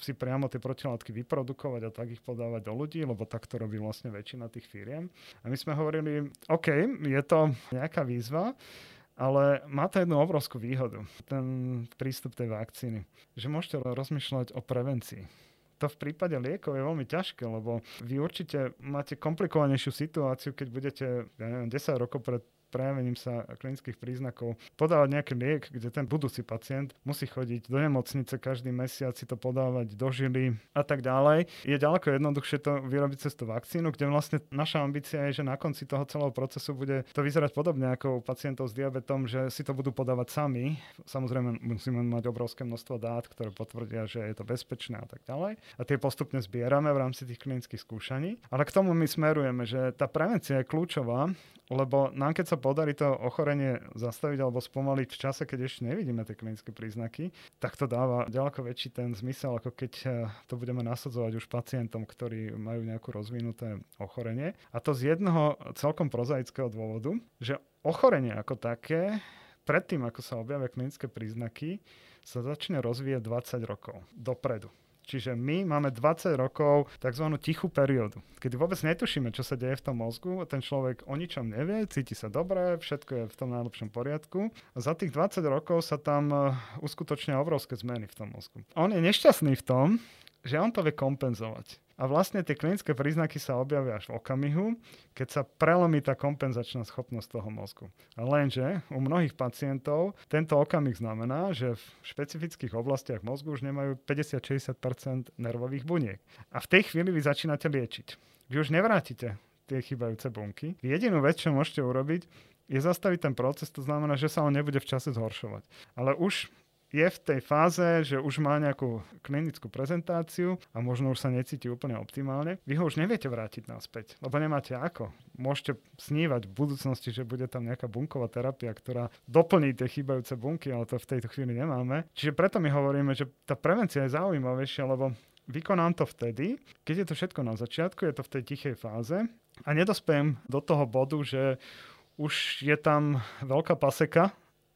si priamo tie protilátky vyprodukovať a tak ich podávať do ľudí, lebo tak to robí vlastne väčšina tých firiem. A my sme hovorili, OK, je to nejaká výzva, ale má to jednu obrovskú výhodu, ten prístup tej vakcíny, že môžete rozmýšľať o prevencii. To v prípade liekov je veľmi ťažké, lebo vy určite máte komplikovanejšiu situáciu, keď budete ja neviem, 10 rokov pred prejavením sa klinických príznakov podávať nejaký liek, kde ten budúci pacient musí chodiť do nemocnice každý mesiac, si to podávať do žily a tak ďalej. Je ďaleko jednoduchšie to vyrobiť cez tú vakcínu, kde vlastne naša ambícia je, že na konci toho celého procesu bude to vyzerať podobne ako u pacientov s diabetom, že si to budú podávať sami. Samozrejme musíme mať obrovské množstvo dát, ktoré potvrdia, že je to bezpečné a tak ďalej. A tie postupne zbierame v rámci tých klinických skúšaní. Ale k tomu my smerujeme, že tá prevencia je kľúčová, lebo nám keď sa podarí to ochorenie zastaviť alebo spomaliť v čase, keď ešte nevidíme tie klinické príznaky, tak to dáva ďaleko väčší ten zmysel, ako keď eh, to budeme nasadzovať už pacientom, ktorí majú nejakú rozvinuté ochorenie. A to z jedného celkom prozaického dôvodu, že ochorenie ako také, predtým ako sa objavia klinické príznaky, sa začne rozvíjať 20 rokov dopredu. Čiže my máme 20 rokov tzv. tichú periódu, kedy vôbec netušíme, čo sa deje v tom mozgu. Ten človek o ničom nevie, cíti sa dobre, všetko je v tom najlepšom poriadku. A za tých 20 rokov sa tam e, uskutočnia obrovské zmeny v tom mozgu. On je nešťastný v tom, že on to vie kompenzovať. A vlastne tie klinické príznaky sa objavia až v okamihu, keď sa prelomí tá kompenzačná schopnosť toho mozgu. Lenže u mnohých pacientov tento okamih znamená, že v špecifických oblastiach mozgu už nemajú 50-60 nervových buniek. A v tej chvíli vy začínate liečiť. Vy už nevrátite tie chybajúce bunky. Jedinú vec, čo môžete urobiť, je zastaviť ten proces, to znamená, že sa on nebude v čase zhoršovať. Ale už je v tej fáze, že už má nejakú klinickú prezentáciu a možno už sa necíti úplne optimálne, vy ho už neviete vrátiť naspäť, lebo nemáte ako. Môžete snívať v budúcnosti, že bude tam nejaká bunková terapia, ktorá doplní tie chýbajúce bunky, ale to v tejto chvíli nemáme. Čiže preto my hovoríme, že tá prevencia je zaujímavejšia, lebo vykonám to vtedy, keď je to všetko na začiatku, je to v tej tichej fáze a nedospejem do toho bodu, že už je tam veľká paseka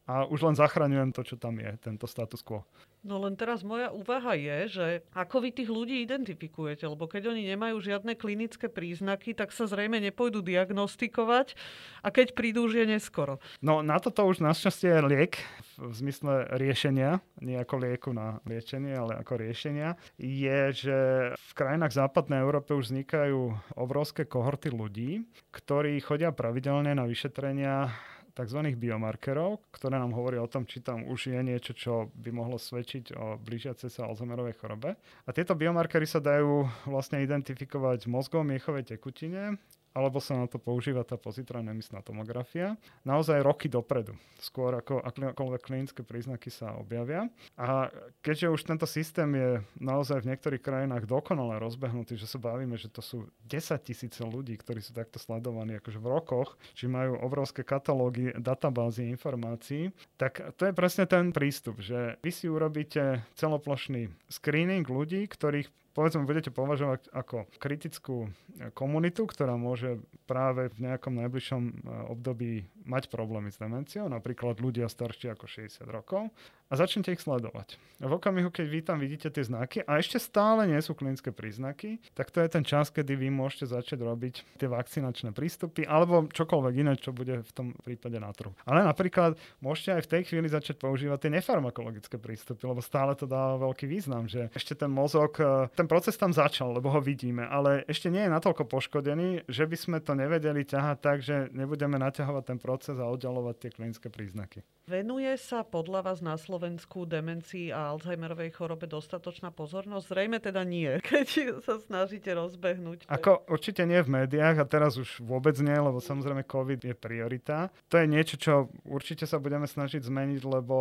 a už len zachraňujem to, čo tam je, tento status quo. No len teraz moja úvaha je, že ako vy tých ľudí identifikujete, lebo keď oni nemajú žiadne klinické príznaky, tak sa zrejme nepôjdu diagnostikovať a keď prídu, už je neskoro. No na toto už našťastie je liek v zmysle riešenia, nie ako lieku na liečenie, ale ako riešenia, je, že v krajinách západnej Európe už vznikajú obrovské kohorty ľudí, ktorí chodia pravidelne na vyšetrenia tzv. biomarkerov, ktoré nám hovoria o tom, či tam už je niečo, čo by mohlo svedčiť o blížiacej sa Alzheimerovej chorobe. A tieto biomarkery sa dajú vlastne identifikovať v mozgovom miechovej tekutine alebo sa na to používa tá pozitronná emisná tomografia, naozaj roky dopredu, skôr ako akékoľvek klinické príznaky sa objavia. A keďže už tento systém je naozaj v niektorých krajinách dokonale rozbehnutý, že sa bavíme, že to sú 10 tisíce ľudí, ktorí sú takto sledovaní akože v rokoch, či majú obrovské katalógy, databázy informácií, tak to je presne ten prístup, že vy si urobíte celoplošný screening ľudí, ktorých povedzme budete považovať ako kritickú komunitu, ktorá môže práve v nejakom najbližšom e, období mať problémy s demenciou, napríklad ľudia starší ako 60 rokov, a začnete ich sledovať. V okamihu, keď vy tam vidíte tie znaky a ešte stále nie sú klinické príznaky, tak to je ten čas, kedy vy môžete začať robiť tie vakcinačné prístupy alebo čokoľvek iné, čo bude v tom prípade na trhu. Ale napríklad môžete aj v tej chvíli začať používať tie nefarmakologické prístupy, lebo stále to dá veľký význam, že ešte ten mozog, e, ten proces tam začal, lebo ho vidíme, ale ešte nie je natoľko poškodený, že by sme to nevedeli ťahať tak, že nebudeme naťahovať ten proces a oddalovať tie klinické príznaky. Venuje sa podľa vás na Slovensku demencii a Alzheimerovej chorobe dostatočná pozornosť? Zrejme teda nie, keď sa snažíte rozbehnúť. Ako určite nie v médiách a teraz už vôbec nie, lebo samozrejme COVID je priorita. To je niečo, čo určite sa budeme snažiť zmeniť, lebo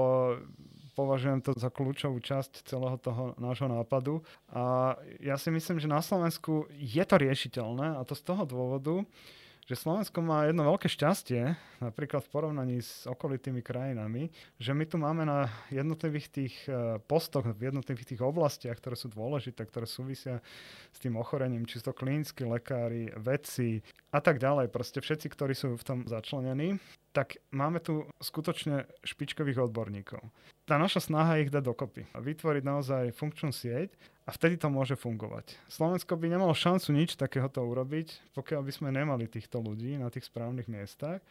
považujem to za kľúčovú časť celého toho nášho nápadu. A ja si myslím, že na Slovensku je to riešiteľné a to z toho dôvodu, že Slovensko má jedno veľké šťastie, napríklad v porovnaní s okolitými krajinami, že my tu máme na jednotlivých tých e, postoch, v jednotlivých tých oblastiach, ktoré sú dôležité, ktoré súvisia s tým ochorením, či to klinickí lekári, vedci a tak ďalej, proste všetci, ktorí sú v tom začlenení, tak máme tu skutočne špičkových odborníkov. Tá naša snaha je ich dať dokopy a vytvoriť naozaj funkčnú sieť a vtedy to môže fungovať. Slovensko by nemalo šancu nič takéhoto urobiť, pokiaľ by sme nemali týchto ľudí na tých správnych miestach.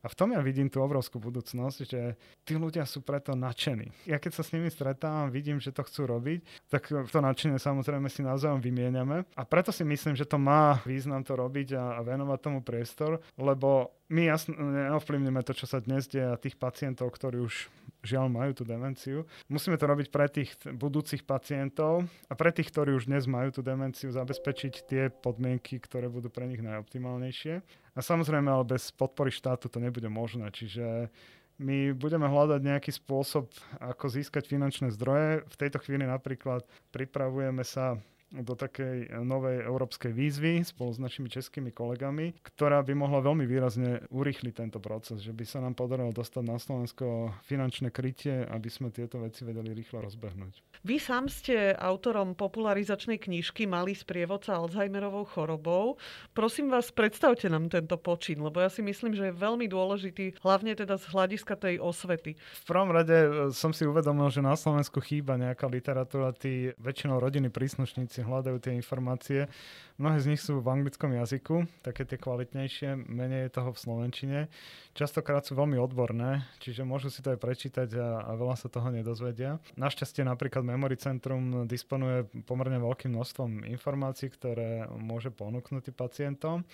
A v tom ja vidím tú obrovskú budúcnosť, že tí ľudia sú preto nadšení. Ja keď sa s nimi stretávam, vidím, že to chcú robiť, tak to nadšenie samozrejme si navzájom vymieňame. A preto si myslím, že to má význam to robiť a venovať tomu priestor, lebo my jasne neovplyvníme to, čo sa dnes deje a tých pacientov, ktorí už žiaľ majú tú demenciu. Musíme to robiť pre tých budúcich pacientov a pre tých, ktorí už dnes majú tú demenciu, zabezpečiť tie podmienky, ktoré budú pre nich najoptimálnejšie. A samozrejme, ale bez podpory štátu to nebude možné. Čiže my budeme hľadať nejaký spôsob, ako získať finančné zdroje. V tejto chvíli napríklad pripravujeme sa do takej novej európskej výzvy spolu s našimi českými kolegami, ktorá by mohla veľmi výrazne urýchliť tento proces, že by sa nám podarilo dostať na Slovensko finančné krytie, aby sme tieto veci vedeli rýchlo rozbehnúť. Vy sám ste autorom popularizačnej knižky Malý sprievodca Alzheimerovou chorobou. Prosím vás, predstavte nám tento počin, lebo ja si myslím, že je veľmi dôležitý, hlavne teda z hľadiska tej osvety. V prvom rade e, som si uvedomil, že na Slovensku chýba nejaká literatúra, tí väčšinou rodiny príslušníci hľadajú tie informácie. Mnohé z nich sú v anglickom jazyku, také tie kvalitnejšie, menej je toho v slovenčine. Častokrát sú veľmi odborné, čiže môžu si to aj prečítať a, a veľa sa toho nedozvedia. Našťastie napríklad Memory Centrum disponuje pomerne veľkým množstvom informácií, ktoré môže ponúknuť pacientom.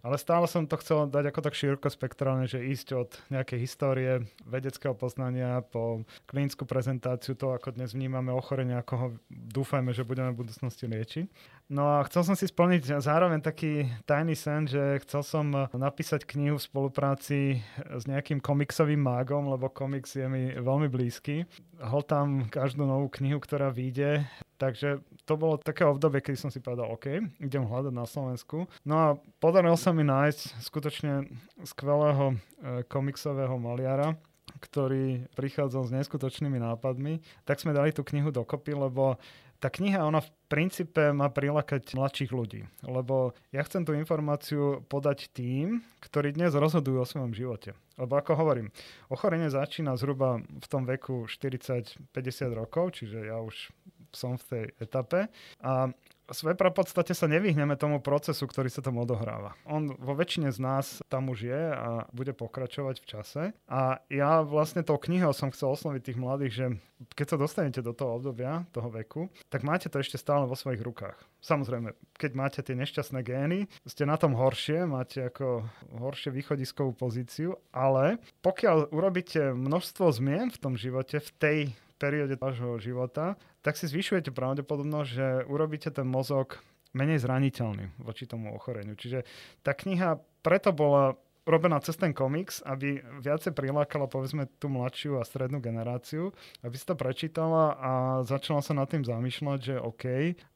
Ale stále som to chcel dať ako tak široko spektrálne, že ísť od nejakej histórie vedeckého poznania po klinickú prezentáciu, to ako dnes vnímame ochorenie, ako ho dúfajme, že budeme v budúcnosti liečiť. No a chcel som si splniť zároveň taký tajný sen, že chcel som napísať knihu v spolupráci s nejakým komiksovým mágom, lebo komiks je mi veľmi blízky. Hltám každú novú knihu, ktorá vyjde, takže to bolo také obdobie, keď som si povedal, OK, idem hľadať na Slovensku. No a podarilo sa mi nájsť skutočne skvelého e, komiksového maliara, ktorý prichádzal s neskutočnými nápadmi, tak sme dali tú knihu dokopy, lebo tá kniha, ona v princípe má prilákať mladších ľudí, lebo ja chcem tú informáciu podať tým, ktorí dnes rozhodujú o svojom živote. Lebo ako hovorím, ochorenie začína zhruba v tom veku 40-50 rokov, čiže ja už som v tej etape. A svojej podstate sa nevyhneme tomu procesu, ktorý sa tam odohráva. On vo väčšine z nás tam už je a bude pokračovať v čase. A ja vlastne tou knihou som chcel osloviť tých mladých, že keď sa dostanete do toho obdobia, toho veku, tak máte to ešte stále vo svojich rukách. Samozrejme, keď máte tie nešťastné gény, ste na tom horšie, máte ako horšie východiskovú pozíciu, ale pokiaľ urobíte množstvo zmien v tom živote, v tej perióde vášho života, tak si zvyšujete pravdepodobnosť, že urobíte ten mozog menej zraniteľný voči tomu ochoreniu. Čiže tá kniha preto bola robená cez ten komiks, aby viacej prilákala povedzme tú mladšiu a strednú generáciu, aby si to prečítala a začala sa nad tým zamýšľať, že OK,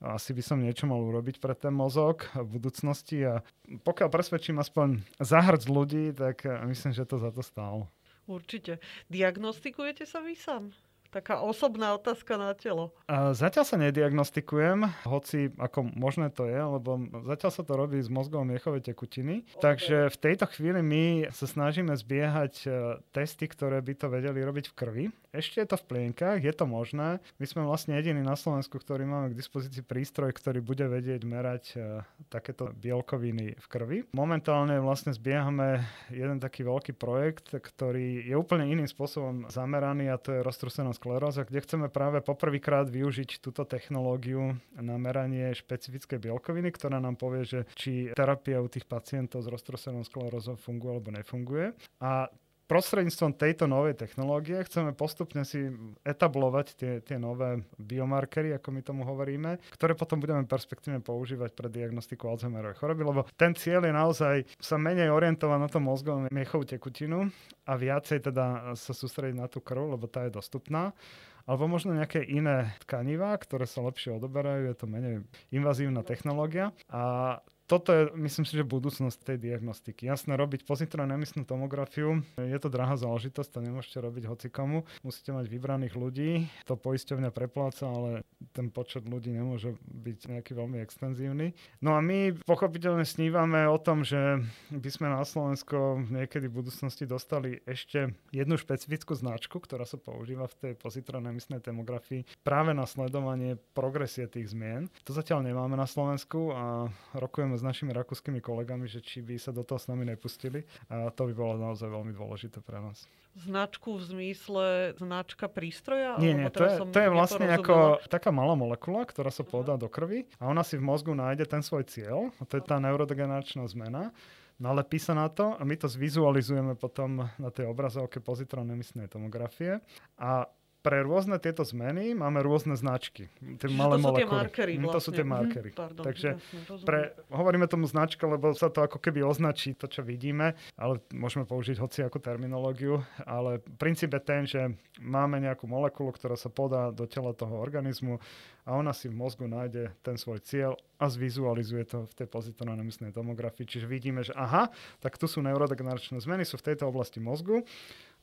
asi by som niečo mal urobiť pre ten mozog v budúcnosti a pokiaľ presvedčím aspoň zahrc ľudí, tak myslím, že to za to stálo. Určite. Diagnostikujete sa vy sám? Taká osobná otázka na telo. A zatiaľ sa nediagnostikujem, hoci ako možné to je, lebo zatiaľ sa to robí z mozgovom miechovej tekutiny. Okay. Takže v tejto chvíli my sa snažíme zbiehať e, testy, ktoré by to vedeli robiť v krvi. Ešte je to v plienkach, je to možné. My sme vlastne jediní na Slovensku, ktorý máme k dispozícii prístroj, ktorý bude vedieť merať uh, takéto bielkoviny v krvi. Momentálne vlastne zbiehame jeden taký veľký projekt, ktorý je úplne iným spôsobom zameraný a to je roztrusenosť skleróza, kde chceme práve poprvýkrát využiť túto technológiu na meranie špecifické bielkoviny, ktorá nám povie, že či terapia u tých pacientov s roztrosenou sklerózou funguje alebo nefunguje. A prostredníctvom tejto novej technológie chceme postupne si etablovať tie, tie nové biomarkery, ako my tomu hovoríme, ktoré potom budeme perspektívne používať pre diagnostiku Alzheimerovej choroby, lebo ten cieľ je naozaj sa menej orientovať na to mozgovú miechovú tekutinu a viacej teda sa sústrediť na tú krv, lebo tá je dostupná alebo možno nejaké iné tkanivá, ktoré sa lepšie odoberajú, je to menej invazívna technológia. A toto je, myslím si, že budúcnosť tej diagnostiky. Jasné, robiť pozitívnu emisnú tomografiu, je to drahá záležitosť, to nemôžete robiť hocikomu. Musíte mať vybraných ľudí, to poisťovňa prepláca, ale ten počet ľudí nemôže byť nejaký veľmi extenzívny. No a my pochopiteľne snívame o tom, že by sme na Slovensko niekedy v budúcnosti dostali ešte jednu špecifickú značku, ktorá sa používa v tej pozitívnej emisnej tomografii práve na sledovanie progresie tých zmien. To zatiaľ nemáme na Slovensku a rokujeme s našimi rakúskymi kolegami, že či by sa do toho s nami nepustili. A to by bolo naozaj veľmi dôležité pre nás. Značku v zmysle značka prístroja? Nie, nie, to je, to je vlastne ako taká malá molekula, ktorá sa podá do krvi a ona si v mozgu nájde ten svoj cieľ. A to je tá neurodegeneračná zmena nalepí sa na to a my to zvizualizujeme potom na tej obrazovke pozitrónnej emisnej tomografie a pre rôzne tieto zmeny máme rôzne značky. Tie malé to sú tie markery vlastne. To sú tie mhm, markery. Mm-hmm, pardon, Takže jasne, pre, hovoríme tomu značka, lebo sa to ako keby označí to, čo vidíme, ale môžeme použiť hoci ako terminológiu, ale princíp je ten, že máme nejakú molekulu, ktorá sa podá do tela toho organizmu a ona si v mozgu nájde ten svoj cieľ a zvizualizuje to v tej pozitívnej nemyslnej tomografii. Čiže vidíme, že aha, tak tu sú neurodegeneračné zmeny, sú v tejto oblasti mozgu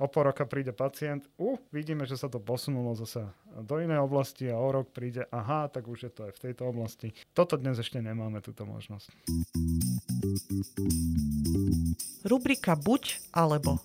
o pol roka príde pacient, uh, vidíme, že sa to posunulo zase do inej oblasti a o rok príde, aha, tak už je to aj v tejto oblasti. Toto dnes ešte nemáme, túto možnosť. Rubrika buď alebo.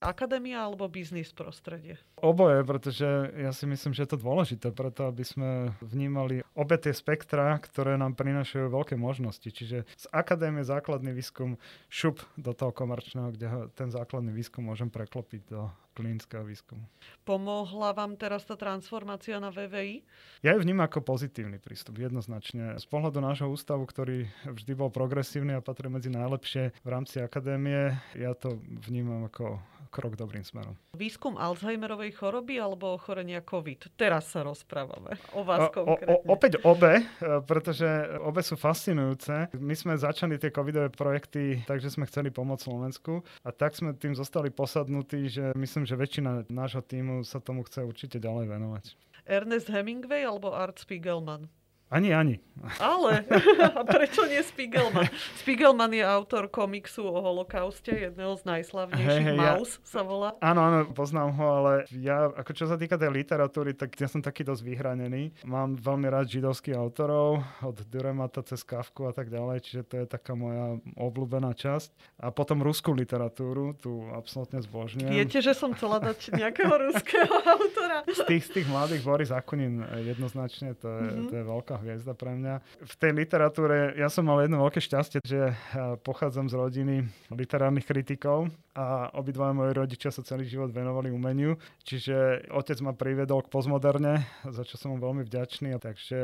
Akadémia alebo biznis prostredie? Oboje, pretože ja si myslím, že je to dôležité preto, aby sme vnímali obe tie spektra, ktoré nám prinášajú veľké možnosti. Čiže z akadémie základný výskum šup do toho komerčného, kde ten základný výskum môžem preklopiť do klinického výskumu. Pomohla vám teraz tá transformácia na VVI? Ja ju vnímam ako pozitívny prístup, jednoznačne. Z pohľadu nášho ústavu, ktorý vždy bol progresívny a patrí medzi najlepšie v rámci akadémie, ja to vnímam ako krok dobrým smerom. Výskum Alzheimerovej choroby alebo ochorenia COVID? Teraz sa rozprávame o vás o, konkrétne. O, opäť obe, e, pretože obe sú fascinujúce. My sme začali tie covidové projekty, takže sme chceli pomôcť Slovensku a tak sme tým zostali posadnutí, že myslím, že väčšina nášho týmu sa tomu chce určite ďalej venovať. Ernest Hemingway alebo Art Spiegelman? Ani, ani. Ale, a prečo nie Spiegelman? Spiegelman je autor komiksu o holokauste, jedného z najslavnejších, hey, hey, Maus ja, sa volá. Áno, áno, poznám ho, ale ja, ako čo sa týka tej literatúry, tak ja som taký dosť vyhranený. Mám veľmi rád židovských autorov, od Duremata cez Kafku a tak ďalej, čiže to je taká moja obľúbená časť. A potom ruskú literatúru, tu absolútne zbožňujem. Viete, že som chcela dať nejakého ruského autora? Z tých, z tých mladých Boris Akunin jednoznačne, to je, mm-hmm. to je veľká hviezda pre mňa. V tej literatúre ja som mal jedno veľké šťastie, že pochádzam z rodiny literárnych kritikov, a obidva moji rodičia sa celý život venovali umeniu, čiže otec ma priviedol k postmoderne, za čo som mu veľmi vďačný. Takže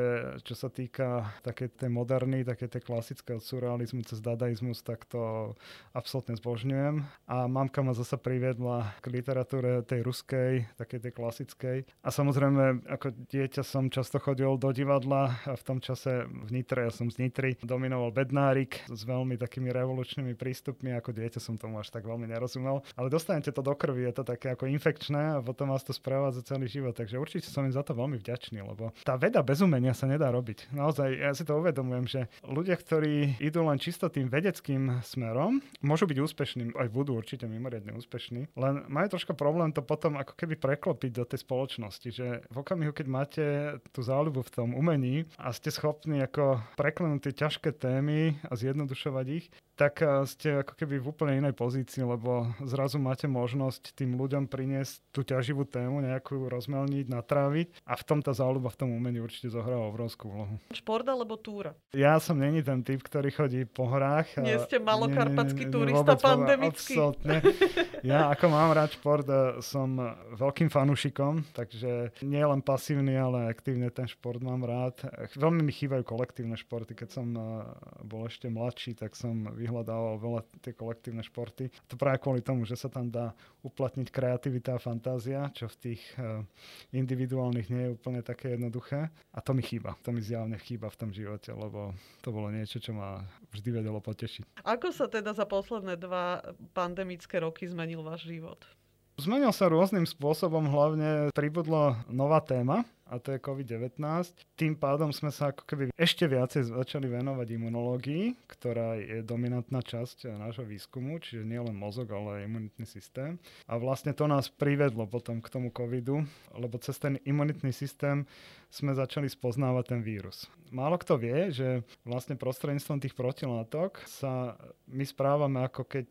čo sa týka také tej moderny, také tej klasické od surrealizmu cez dadaizmus, tak to absolútne zbožňujem. A mamka ma zase priviedla k literatúre tej ruskej, takej tej klasickej. A samozrejme, ako dieťa som často chodil do divadla a v tom čase v Nitre, ja som z Nitry, dominoval bednárik s veľmi takými revolučnými prístupmi, ako dieťa som tomu až tak veľmi nerozumel. Ale dostanete to do krvi, je to také ako infekčné a potom vás to sprevádza celý život. Takže určite som im za to veľmi vďačný, lebo tá veda bez umenia sa nedá robiť. Naozaj, ja si to uvedomujem, že ľudia, ktorí idú len čisto tým vedeckým smerom, môžu byť úspešní, aj budú určite mimoriadne úspešní, len majú troška problém to potom ako keby preklopiť do tej spoločnosti, že v okamihu, keď máte tú záľubu v tom umení a ste schopní ako preklenúť tie ťažké témy a zjednodušovať ich, tak eh, ste ako keby v úplne inej pozícii, lebo zrazu máte možnosť tým ľuďom priniesť tú ťaživú tému, nejakú rozmelniť, natráviť a v tom tá záľuba v tom umení určite zohráva obrovskú úlohu. Šport alebo túra? Ja som není ten typ, ktorý chodí po horách. Nie ste malokarpatský turista pandemický. Absolutne. Ja ako mám rád šport, eh, som veľkým fanúšikom, takže nie len pasívny, ale aktívne ten šport mám rád. Veľmi mi chýbajú kolektívne športy. Keď som eh, bol ešte mladší, tak som vyhľadával veľa tie kolektívne športy. To práve kvôli tomu, že sa tam dá uplatniť kreativita a fantázia, čo v tých uh, individuálnych nie je úplne také jednoduché. A to mi chýba. To mi zjavne chýba v tom živote, lebo to bolo niečo, čo ma vždy vedelo potešiť. Ako sa teda za posledné dva pandemické roky zmenil váš život? Zmenil sa rôznym spôsobom, hlavne pribudla nová téma, a to je COVID-19. Tým pádom sme sa ako keby ešte viacej začali venovať imunológii, ktorá je dominantná časť nášho výskumu, čiže nie len mozog, ale aj imunitný systém. A vlastne to nás privedlo potom k tomu covidu, lebo cez ten imunitný systém sme začali spoznávať ten vírus. Málo kto vie, že vlastne prostredníctvom tých protilátok sa my správame ako keď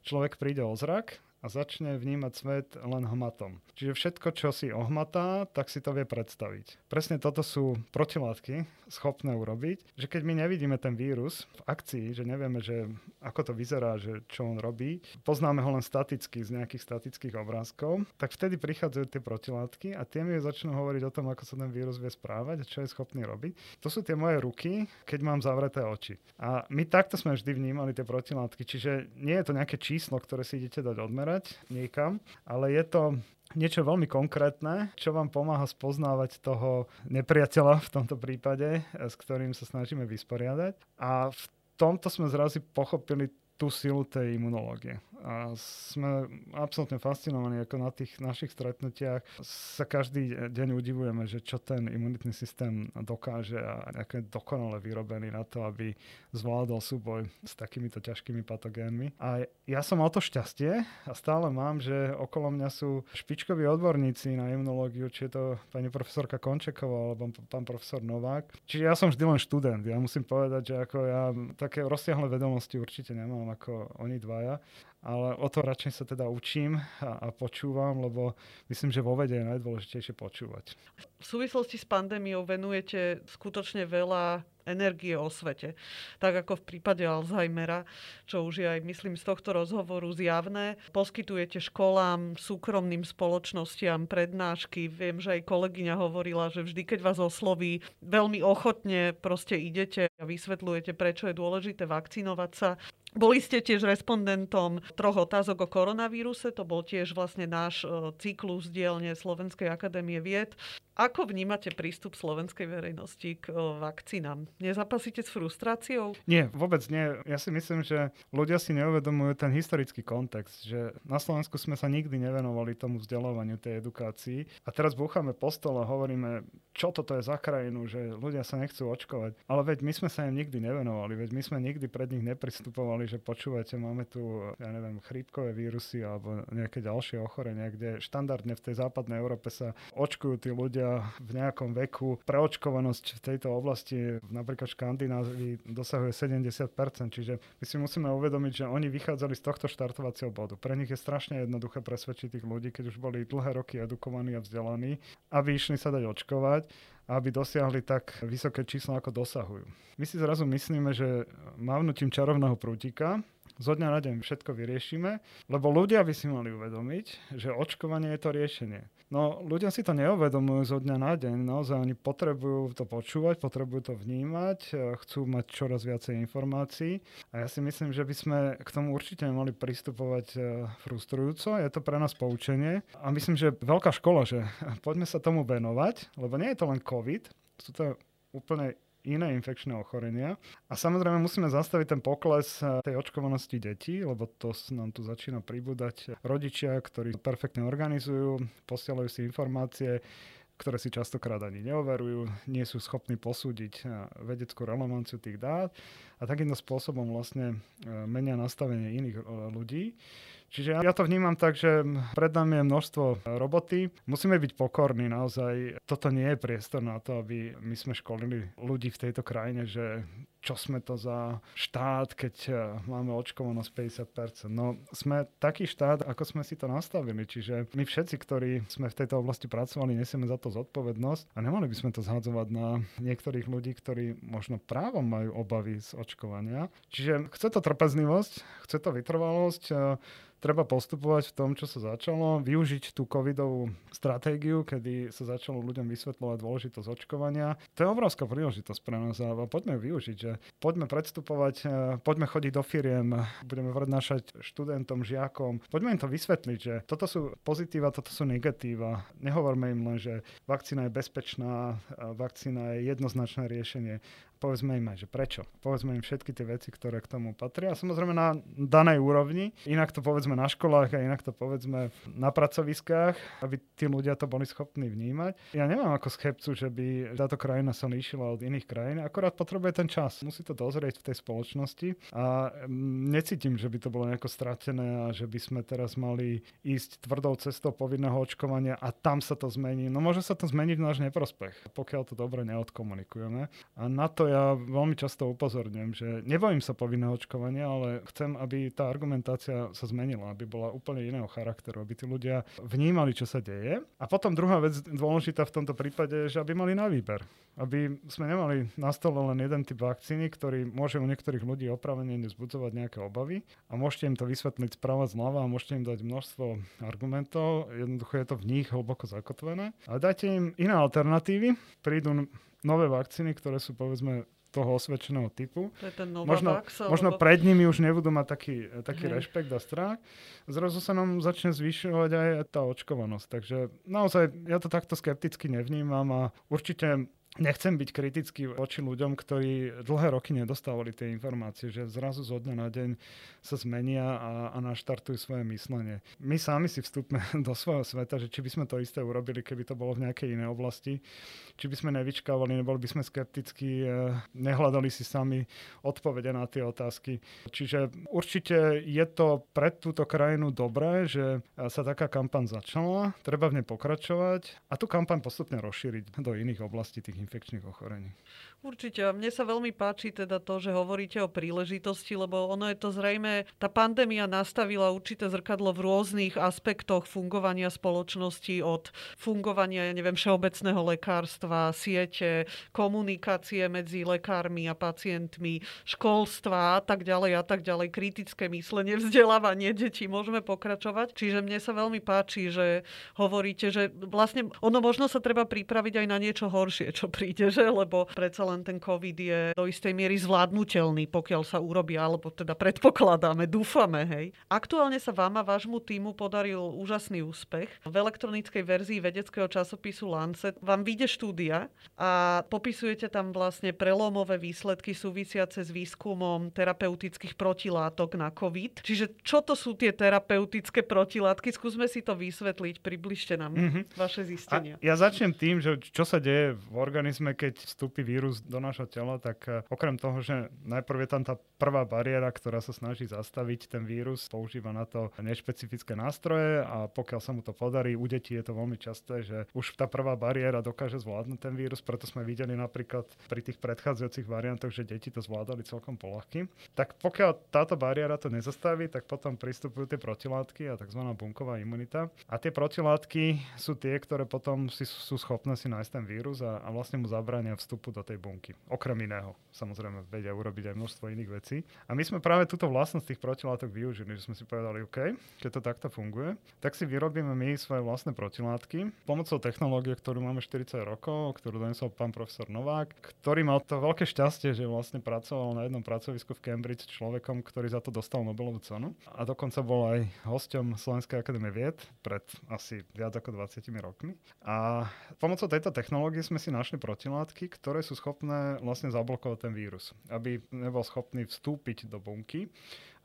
človek príde o zrak a začne vnímať svet len hmatom. Čiže všetko, čo si ohmatá, tak si to vie predstaviť. Presne toto sú protilátky schopné urobiť, že keď my nevidíme ten vírus v akcii, že nevieme, že ako to vyzerá, že čo on robí, poznáme ho len staticky z nejakých statických obrázkov, tak vtedy prichádzajú tie protilátky a tie mi začnú hovoriť o tom, ako sa ten vírus vie správať a čo je schopný robiť. To sú tie moje ruky, keď mám zavreté oči. A my takto sme vždy vnímali tie protilátky, čiže nie je to nejaké číslo, ktoré si idete dať odmerať, zamerať niekam, ale je to niečo veľmi konkrétne, čo vám pomáha spoznávať toho nepriateľa v tomto prípade, s ktorým sa snažíme vysporiadať. A v tomto sme zrazu pochopili tú silu tej imunológie. A sme absolútne fascinovaní, ako na tých našich stretnutiach sa každý deň udivujeme, že čo ten imunitný systém dokáže a aké dokonale vyrobený na to, aby zvládol súboj s takýmito ťažkými patogénmi. A ja som mal to šťastie a stále mám, že okolo mňa sú špičkoví odborníci na imunológiu, či je to pani profesorka Končeková alebo pán profesor Novák. Čiže ja som vždy len študent. Ja musím povedať, že ako ja také rozsiahle vedomosti určite nemám ako oni dvaja, ale o to radšej sa teda učím a, a počúvam, lebo myslím, že vo vede je najdôležitejšie počúvať. V súvislosti s pandémiou venujete skutočne veľa energie o svete. Tak ako v prípade Alzheimera, čo už je aj, myslím, z tohto rozhovoru zjavné. Poskytujete školám, súkromným spoločnostiam prednášky. Viem, že aj kolegyňa hovorila, že vždy, keď vás osloví, veľmi ochotne proste idete a vysvetľujete, prečo je dôležité vakcinovať sa. Boli ste tiež respondentom troch otázok o koronavíruse, to bol tiež vlastne náš e, cyklus dielne Slovenskej akadémie vied. Ako vnímate prístup slovenskej verejnosti k vakcínám? Nezapasíte s frustráciou? Nie, vôbec nie. Ja si myslím, že ľudia si neuvedomujú ten historický kontext, že na Slovensku sme sa nikdy nevenovali tomu vzdelávaniu, tej edukácii. A teraz búchame po stole a hovoríme, čo toto je za krajinu, že ľudia sa nechcú očkovať. Ale veď my sme sa im nikdy nevenovali, veď my sme nikdy pred nich nepristupovali, že počúvate, máme tu, ja neviem, chrípkové vírusy alebo nejaké ďalšie ochorenia, kde štandardne v tej západnej Európe sa očkujú tí ľudia v nejakom veku. Preočkovanosť v tejto oblasti napríklad v Škandinávii dosahuje 70%, čiže my si musíme uvedomiť, že oni vychádzali z tohto štartovacieho bodu. Pre nich je strašne jednoduché presvedčiť tých ľudí, keď už boli dlhé roky edukovaní a vzdelaní, aby išli sa dať očkovať aby dosiahli tak vysoké číslo, ako dosahujú. My si zrazu myslíme, že mávnutím čarovného prútika zo dňa na deň všetko vyriešime, lebo ľudia by si mali uvedomiť, že očkovanie je to riešenie. No ľudia si to neuvedomujú zo dňa na deň, naozaj oni potrebujú to počúvať, potrebujú to vnímať, e, chcú mať čoraz viacej informácií. A ja si myslím, že by sme k tomu určite mali pristupovať e, frustrujúco, je to pre nás poučenie. A myslím, že veľká škola, že poďme sa tomu venovať, lebo nie je to len COVID, sú to úplne iné infekčné ochorenia. A samozrejme musíme zastaviť ten pokles eh, tej očkovanosti detí, lebo to nám tu začína pribúdať rodičia, ktorí perfektne organizujú, posielajú si informácie, ktoré si častokrát ani neoverujú, nie sú schopní posúdiť eh, vedeckú relevanciu tých dát a takýmto spôsobom vlastne eh, menia nastavenie iných ľudí. Čiže ja to vnímam tak, že pred nami je množstvo roboty. Musíme byť pokorní naozaj. Toto nie je priestor na to, aby my sme školili ľudí v tejto krajine, že čo sme to za štát, keď eh, máme očkovanosť 50%. No sme taký štát, ako sme si to nastavili. Čiže my všetci, ktorí sme v tejto oblasti pracovali, nesieme za to zodpovednosť a nemali by sme to zhadzovať na niektorých ľudí, ktorí možno právom majú obavy z očkovania. Čiže chce to trpezlivosť, chce to vytrvalosť, eh, treba postupovať v tom, čo sa začalo, využiť tú covidovú stratégiu, kedy sa začalo ľuďom vysvetľovať dôležitosť očkovania. To je obrovská príležitosť pre nás a poďme ju využiť, že poďme predstupovať, e, poďme chodiť do firiem, budeme prednášať študentom, žiakom, poďme im to vysvetliť, že toto sú pozitíva, toto sú negatíva. Nehovorme im len, že vakcína je bezpečná, vakcína je jednoznačné riešenie povedzme im aj, že prečo. Povedzme im všetky tie veci, ktoré k tomu patria. Samozrejme na danej úrovni. Inak to povedzme na školách a inak to povedzme na pracoviskách, aby tí ľudia to boli schopní vnímať. Ja nemám ako skepcu, že by táto krajina sa líšila od iných krajín, akorát potrebuje ten čas. Musí to dozrieť v tej spoločnosti a necítim, že by to bolo nejako stratené a že by sme teraz mali ísť tvrdou cestou povinného očkovania a tam sa to zmení. No môže sa to zmeniť v náš neprospech, pokiaľ to dobre neodkomunikujeme. A na to ja veľmi často upozorňujem, že nebojím sa povinného očkovania, ale chcem, aby tá argumentácia sa zmenila, aby bola úplne iného charakteru, aby tí ľudia vnímali, čo sa deje. A potom druhá vec dôležitá v tomto prípade je, že aby mali na výber. Aby sme nemali na stole len jeden typ vakcíny, ktorý môže u niektorých ľudí opravene nezbudzovať nejaké obavy a môžete im to vysvetliť správa zľava a môžete im dať množstvo argumentov. Jednoducho je to v nich hlboko zakotvené. Ale dajte im iné alternatívy. Prídu nové vakcíny, ktoré sú povedzme toho osvedčeného typu. To je ten možno, vax, možno pred nimi už nebudú mať taký, taký rešpekt a strach. Zrazu sa nám začne zvyšovať aj tá očkovanosť. Takže naozaj ja to takto skepticky nevnímam a určite nechcem byť kritický voči ľuďom, ktorí dlhé roky nedostávali tie informácie, že zrazu zo dňa na deň sa zmenia a, a naštartujú svoje myslenie. My sami si vstúpme do svojho sveta, že či by sme to isté urobili, keby to bolo v nejakej inej oblasti, či by sme nevyčkávali, neboli by sme skeptickí, eh, nehľadali si sami odpovede na tie otázky. Čiže určite je to pre túto krajinu dobré, že sa taká kampaň začala, treba v nej pokračovať a tú kampaň postupne rozšíriť do iných oblastí tých infekčných ochorení. Určite. Mne sa veľmi páči teda to, že hovoríte o príležitosti, lebo ono je to zrejme, tá pandémia nastavila určité zrkadlo v rôznych aspektoch fungovania spoločnosti, od fungovania, ja neviem, všeobecného lekárstva, siete, komunikácie medzi lekármi a pacientmi, školstva a tak ďalej a tak ďalej, kritické myslenie, vzdelávanie detí, môžeme pokračovať. Čiže mne sa veľmi páči, že hovoríte, že vlastne ono možno sa treba pripraviť aj na niečo horšie, čo príde, že? Lebo predsa len ten COVID je do istej miery zvládnutelný, pokiaľ sa urobí, alebo teda predpokladáme, dúfame, hej. Aktuálne sa vám a vášmu týmu podaril úžasný úspech. V elektronickej verzii vedeckého časopisu Lancet vám vyjde štúdia a popisujete tam vlastne prelomové výsledky súvisiace s výskumom terapeutických protilátok na COVID. Čiže čo to sú tie terapeutické protilátky? Skúsme si to vysvetliť, približte nám mm-hmm. vaše zistenia. A ja začnem tým, že čo sa deje v organizme, keď vstúpi vírus do nášho tela, tak eh, okrem toho, že najprv je tam tá prvá bariéra, ktorá sa snaží zastaviť ten vírus, používa na to nešpecifické nástroje a pokiaľ sa mu to podarí, u detí je to veľmi časté, že už tá prvá bariéra dokáže zvládnuť ten vírus, preto sme videli napríklad pri tých predchádzajúcich variantoch, že deti to zvládali celkom polahky. Tak pokiaľ táto bariéra to nezastaví, tak potom pristupujú tie protilátky a tzv. bunková imunita. A tie protilátky sú tie, ktoré potom si, sú schopné si nájsť ten vírus a, a vlastne mu zabránia vstupu do tej bunky. Okrem iného. Samozrejme, vedia urobiť aj množstvo iných vecí. A my sme práve túto vlastnosť tých protilátok využili, že sme si povedali, OK, keď to takto funguje, tak si vyrobíme my svoje vlastné protilátky pomocou technológie, ktorú máme 40 rokov, ktorú donesol pán profesor Novák, ktorý mal to veľké šťastie, že vlastne pracoval na jednom pracovisku v Cambridge s človekom, ktorý za to dostal Nobelovú cenu. A dokonca bol aj hosťom Slovenskej akadémie vied pred asi viac ako 20 rokmi. A pomocou tejto technológie sme si našli protilátky, ktoré sú schopné vlastne zablokovať ten vírus, aby nebol schopný vstúpiť do bunky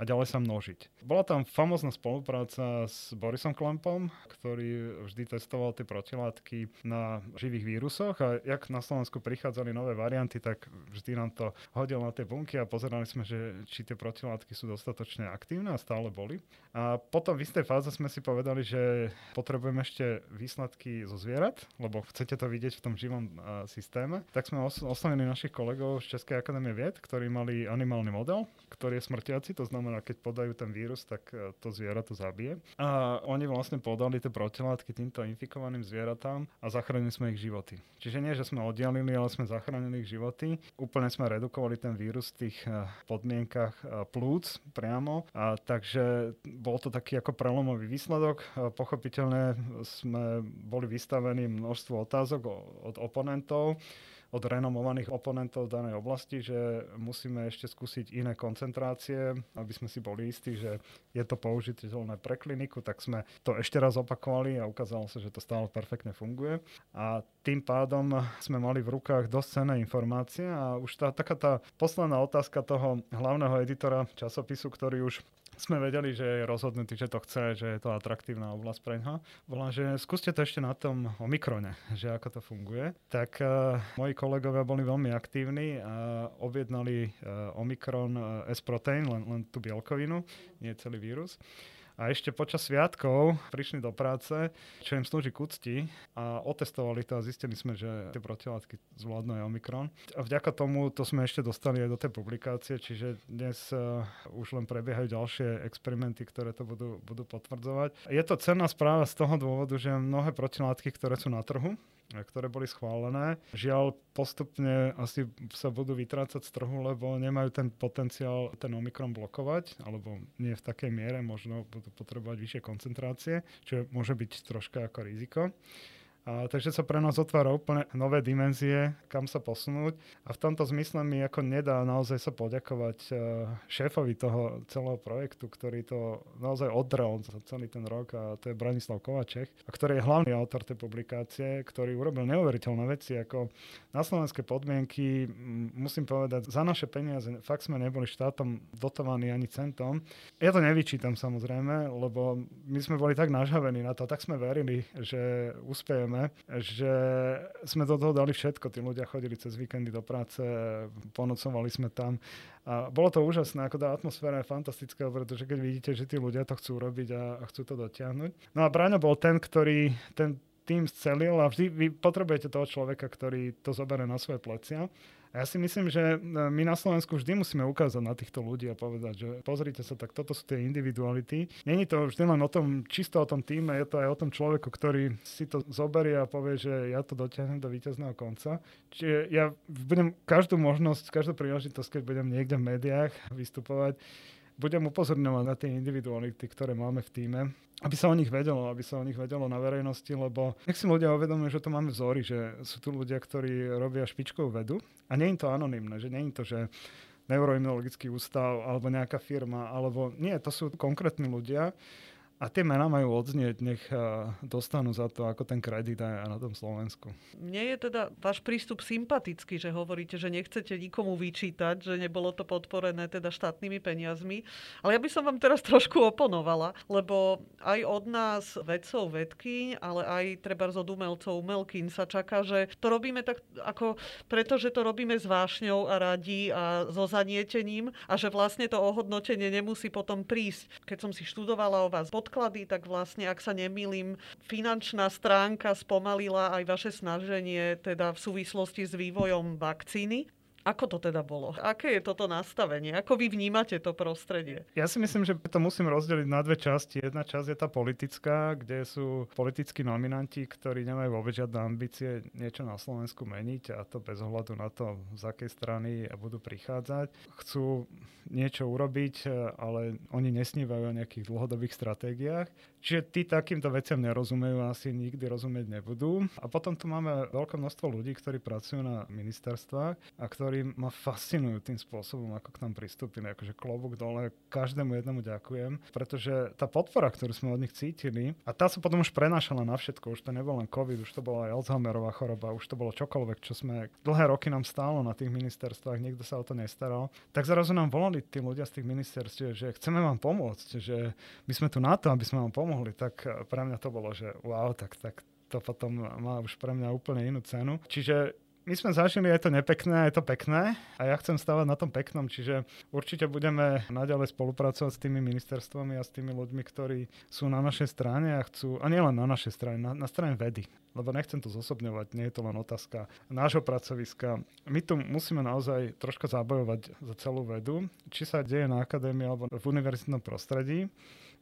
a ďalej sa množiť. Bola tam famózna spolupráca s Borisom Klampom, ktorý vždy testoval tie protilátky na živých vírusoch a jak na Slovensku prichádzali nové varianty, tak vždy nám to hodil na tie bunky a pozerali sme, že či tie protilátky sú dostatočne aktívne a stále boli. A potom v istej fáze sme si povedali, že potrebujeme ešte výsledky zo zvierat, lebo chcete to vidieť v tom živom systéme. Tak sme os- oslovili našich kolegov z Českej akadémie vied, ktorí mali animálny model, ktorý je smrtiaci, to znamená znamená, keď podajú ten vírus, tak e, to zviera to zabije. A oni vlastne podali tie protilátky týmto infikovaným zvieratám a zachránili sme ich životy. Čiže nie, že sme oddialili, ale sme zachránili ich životy. Úplne sme redukovali ten vírus v tých e, podmienkach e, plúc priamo. A takže bol to taký ako prelomový výsledok. Pochopiteľne sme boli vystavení množstvu otázok od oponentov od renomovaných oponentov v danej oblasti, že musíme ešte skúsiť iné koncentrácie, aby sme si boli istí, že je to použiteľné pre kliniku, tak sme to ešte raz opakovali a ukázalo sa, že to stále perfektne funguje. A tým pádom sme mali v rukách dosť cenné informácie a už tá, taká tá posledná otázka toho hlavného editora časopisu, ktorý už sme vedeli, že je rozhodnutý, že to chce, že je to atraktívna oblasť pre ňa. Volá, že skúste to ešte na tom Omikrone, že ako to funguje. Tak uh, moji kolegovia boli veľmi aktívni a objednali uh, Omikron uh, S-protein, len, len tú bielkovinu, nie celý vírus a ešte počas sviatkov prišli do práce, čo im slúži k a otestovali to a zistili sme, že tie protilátky zvládnu aj Omikron. A vďaka tomu to sme ešte dostali aj do tej publikácie, čiže dnes uh, už len prebiehajú ďalšie experimenty, ktoré to budú, budú potvrdzovať. Je to cenná správa z toho dôvodu, že mnohé protilátky, ktoré sú na trhu, ktoré boli schválené. Žiaľ, postupne asi sa budú vytrácať z trhu, lebo nemajú ten potenciál ten Omikron blokovať, alebo nie v takej miere, možno budú potrebovať vyššie koncentrácie, čo môže byť troška ako riziko. A, takže sa pre nás otvára úplne nové dimenzie, kam sa posunúť. A v tomto zmysle mi ako nedá naozaj sa poďakovať uh, šéfovi toho celého projektu, ktorý to naozaj oddrel za celý ten rok a to je Branislav Kovaček, a ktorý je hlavný autor tej publikácie, ktorý urobil neuveriteľné veci, ako na slovenské podmienky, musím povedať, za naše peniaze fakt sme neboli štátom dotovaní ani centom. Ja to nevyčítam samozrejme, lebo my sme boli tak nažavení na to, tak sme verili, že uspejeme samozrejme, že sme do toho dali všetko. Tí ľudia chodili cez víkendy do práce, ponocovali sme tam. A bolo to úžasné, ako tá atmosféra je fantastická, pretože keď vidíte, že tí ľudia to chcú robiť a, a chcú to dotiahnuť. No a Braňo bol ten, ktorý ten tým scelil a vždy vy potrebujete toho človeka, ktorý to zoberie na svoje plecia. Ja si myslím, že e, my na Slovensku vždy musíme ukázať na týchto ľudí a povedať, že pozrite sa, tak toto sú tie individuality. Není to vždy len o tom, čisto o tom týme, je to aj o tom človeku, ktorý si to zoberie a povie, že ja to dotiahnem do víťazného konca. Čiže ja budem každú možnosť, každú príležitosť, keď budem niekde v médiách vystupovať, budem upozorňovať na tie individuality, ktoré máme v týme, aby sa o nich vedelo, aby sa o nich vedelo na verejnosti, lebo nech si ľudia uvedomujú, že to máme vzory, že sú tu ľudia, ktorí robia špičkovú vedu a nie je to anonymné, že nie je to, že neuroimunologický ústav alebo nejaká firma, alebo nie, to sú konkrétni ľudia, a tie mená majú odznieť, nech dostanú za to, ako ten kredit aj na tom Slovensku. Mne je teda váš prístup sympatický, že hovoríte, že nechcete nikomu vyčítať, že nebolo to podporené teda štátnymi peniazmi. Ale ja by som vám teraz trošku oponovala, lebo aj od nás vedcov, vedkyň, ale aj treba od umelcov, umelkyň sa čaká, že to robíme tak ako, pretože to robíme s vášňou a radí a so zanietením a že vlastne to ohodnotenie nemusí potom prísť. Keď som si študovala o vás pod podklady, tak vlastne, ak sa nemýlim, finančná stránka spomalila aj vaše snaženie teda v súvislosti s vývojom vakcíny. Ako to teda bolo? Aké je toto nastavenie? Ako vy vnímate to prostredie? Ja si myslím, že to musím rozdeliť na dve časti. Jedna časť je tá politická, kde sú politickí nominanti, ktorí nemajú vôbec žiadne ambície niečo na Slovensku meniť a to bez ohľadu na to, z akej strany budú prichádzať. Chcú niečo urobiť, ale oni nesnívajú o nejakých dlhodobých stratégiách. Čiže tí takýmto veciam nerozumejú a asi nikdy rozumieť nebudú. A potom tu máme veľké množstvo ľudí, ktorí pracujú na ministerstvách a ktorí ma fascinujú tým spôsobom, ako k nám pristúpili. Akože klobúk dole, každému jednému ďakujem, pretože tá podpora, ktorú sme od nich cítili, a tá sa potom už prenášala na všetko, už to nebol len COVID, už to bola aj Alzheimerová choroba, už to bolo čokoľvek, čo sme dlhé roky nám stálo na tých ministerstvách, nikto sa o to nestaral. Tak zrazu nám volali tí ľudia z tých ministerstiev, že chceme vám pomôcť, že my sme tu na to, aby sme vám pomohli tak pre mňa to bolo, že wow, tak, tak to potom má už pre mňa úplne inú cenu. Čiže my sme zažili aj to nepekné, aj to pekné a ja chcem stávať na tom peknom, čiže určite budeme naďalej spolupracovať s tými ministerstvami a s tými ľuďmi, ktorí sú na našej strane a chcú, a nielen na našej strane, na, na strane vedy, lebo nechcem to zosobňovať, nie je to len otázka nášho pracoviska. My tu musíme naozaj troška zabojovať za celú vedu, či sa deje na akadémii alebo v univerzitnom prostredí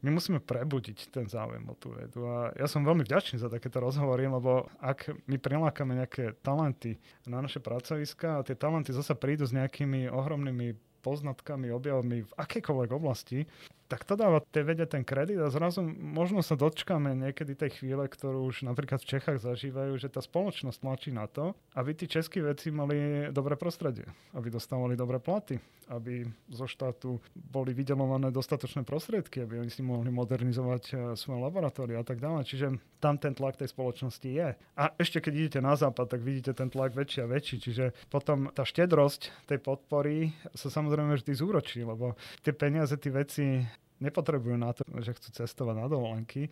my musíme prebudiť ten záujem o tú vedu. A ja som veľmi vďačný za takéto rozhovory, lebo ak my prilákame nejaké talenty na naše pracoviska a tie talenty zase prídu s nejakými ohromnými poznatkami, objavmi v akejkoľvek oblasti, tak to dáva tej vede ten kredit a zrazu možno sa dočkáme niekedy tej chvíle, ktorú už napríklad v Čechách zažívajú, že tá spoločnosť tlačí na to, aby tí českí veci mali dobré prostredie, aby dostávali dobré platy, aby zo štátu boli vydelované dostatočné prostriedky, aby oni si mohli modernizovať e, svoje laboratória a tak ďalej. Čiže tam ten tlak tej spoločnosti je. A ešte keď idete na západ, tak vidíte ten tlak väčší a väčší. Čiže potom tá štedrosť tej podpory sa samozrejme vždy zúročí, lebo tie peniaze, tie veci nepotrebujú na to, že chcú cestovať na dovolenky.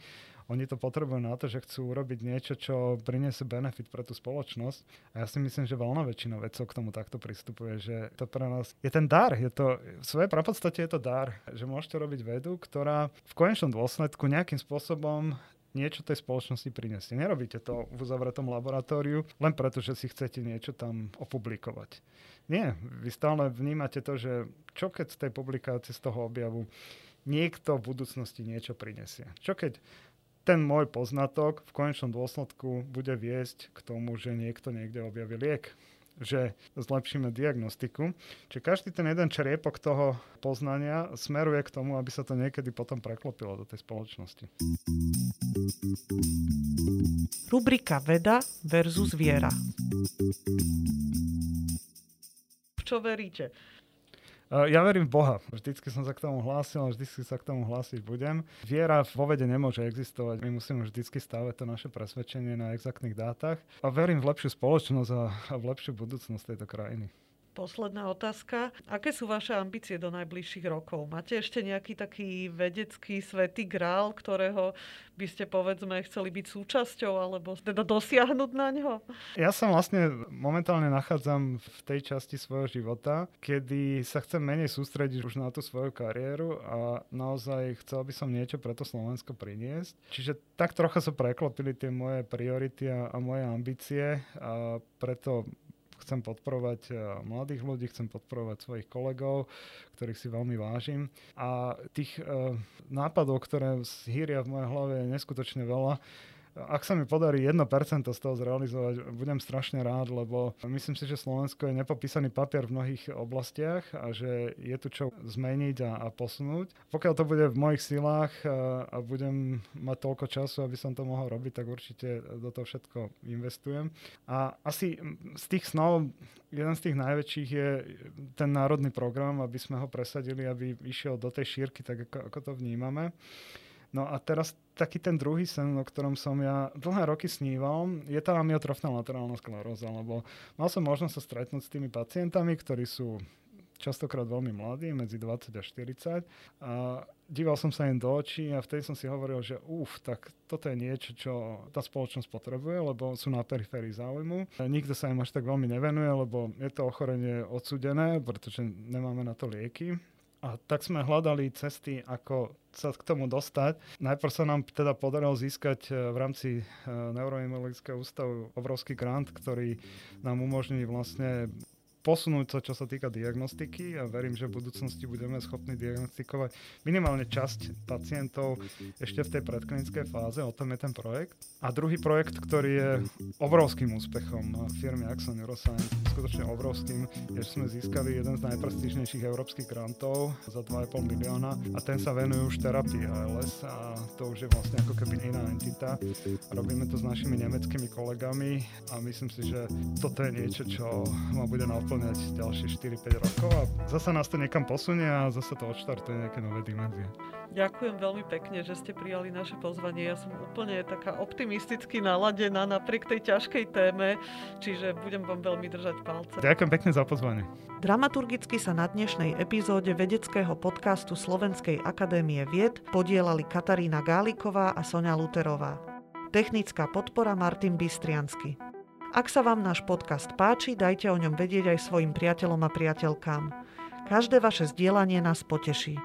Oni to potrebujú na to, že chcú urobiť niečo, čo priniesie benefit pre tú spoločnosť. A ja si myslím, že veľná väčšina vedcov k tomu takto pristupuje, že to pre nás je ten dar. Je to, v svojej prapodstate je to dar, že môžete robiť vedu, ktorá v konečnom dôsledku nejakým spôsobom niečo tej spoločnosti prinesie. Nerobíte to v uzavretom laboratóriu len preto, že si chcete niečo tam opublikovať. Nie, vy stále vnímate to, že čo keď z tej publikácie, z toho objavu niekto v budúcnosti niečo prinesie. Čo keď ten môj poznatok v konečnom dôsledku bude viesť k tomu, že niekto niekde objaví liek, že zlepšíme diagnostiku. Čiže každý ten jeden čriepok toho poznania smeruje k tomu, aby sa to niekedy potom preklopilo do tej spoločnosti. Rubrika Veda versus viera. V čo veríte? Eh, ja verím v Boha. Vždycky som sa k tomu hlásil a vždycky sa k tomu hlásiť budem. Viera vo vede nemôže existovať. My musíme vždycky stávať to naše presvedčenie na exaktných dátach. A verím v lepšiu spoločnosť a v lepšiu budúcnosť tejto krajiny. Posledná otázka. Aké sú vaše ambície do najbližších rokov? Máte ešte nejaký taký vedecký svetý grál, ktorého by ste povedzme chceli byť súčasťou alebo teda dosiahnuť na ňo? Ja sa vlastne momentálne nachádzam v tej časti svojho života, kedy sa chcem menej sústrediť už na tú svoju kariéru a naozaj chcel by som niečo pre to Slovensko priniesť. Čiže tak trocha sa preklopili tie moje priority a, a moje ambície a preto chcem podporovať eh, mladých ľudí, chcem podporovať svojich kolegov, ktorých si veľmi vážim. A tých uh, nápadov, ktoré hýria v mojej hlave je neskutočne veľa ak sa mi podarí 1% z toho zrealizovať, budem strašne rád, lebo myslím si, že Slovensko je nepopísaný papier v mnohých oblastiach a že je tu čo zmeniť a, a posunúť. Pokiaľ to bude v mojich silách a, a budem mať toľko času, aby som to mohol robiť, tak určite do toho všetko investujem. A asi z tých snov jeden z tých najväčších je ten národný program, aby sme ho presadili, aby išiel do tej šírky, tak ako, ako to vnímame. No a teraz taký ten druhý sen, o ktorom som ja dlhé roky sníval, je tá amyotrofná laterálna skleróza, lebo mal som možnosť sa stretnúť s tými pacientami, ktorí sú častokrát veľmi mladí, medzi 20 a 40. A díval som sa im do očí a vtedy som si hovoril, že uf, tak toto je niečo, čo tá spoločnosť potrebuje, lebo sú na periférii záujmu. Nikto sa im až tak veľmi nevenuje, lebo je to ochorenie odsudené, pretože nemáme na to lieky. A tak sme hľadali cesty, ako sa k tomu dostať. Najprv sa nám teda podarilo získať e, v rámci e, Neuroimmunologického ústavu obrovský grant, ktorý nám umožní vlastne posunúť sa, čo sa týka diagnostiky a verím, že v budúcnosti budeme schopní diagnostikovať minimálne časť pacientov ešte v tej predklinickej fáze, o tom je ten projekt. A druhý projekt, ktorý je obrovským úspechom firmy Axon Neuroscience, skutočne obrovským, je, že sme získali jeden z najprestížnejších európskych grantov za 2,5 milióna a ten sa venuje už terapii ALS a to už je vlastne ako keby iná entita. Robíme to s našimi nemeckými kolegami a myslím si, že toto je niečo, čo ma bude na naplňať ďalšie 4-5 rokov a zase nás to niekam posunie a zase to odštartuje nejaké nové dimenzie. Ďakujem veľmi pekne, že ste prijali naše pozvanie. Ja som úplne taká optimisticky naladená napriek tej ťažkej téme, čiže budem vám veľmi držať palce. Ďakujem pekne za pozvanie. Dramaturgicky sa na dnešnej epizóde vedeckého podcastu Slovenskej akadémie vied podielali Katarína Gáliková a Sonia Luterová. Technická podpora Martin Bystriansky. Ak sa vám náš podcast páči, dajte o ňom vedieť aj svojim priateľom a priateľkám. Každé vaše zdieľanie nás poteší.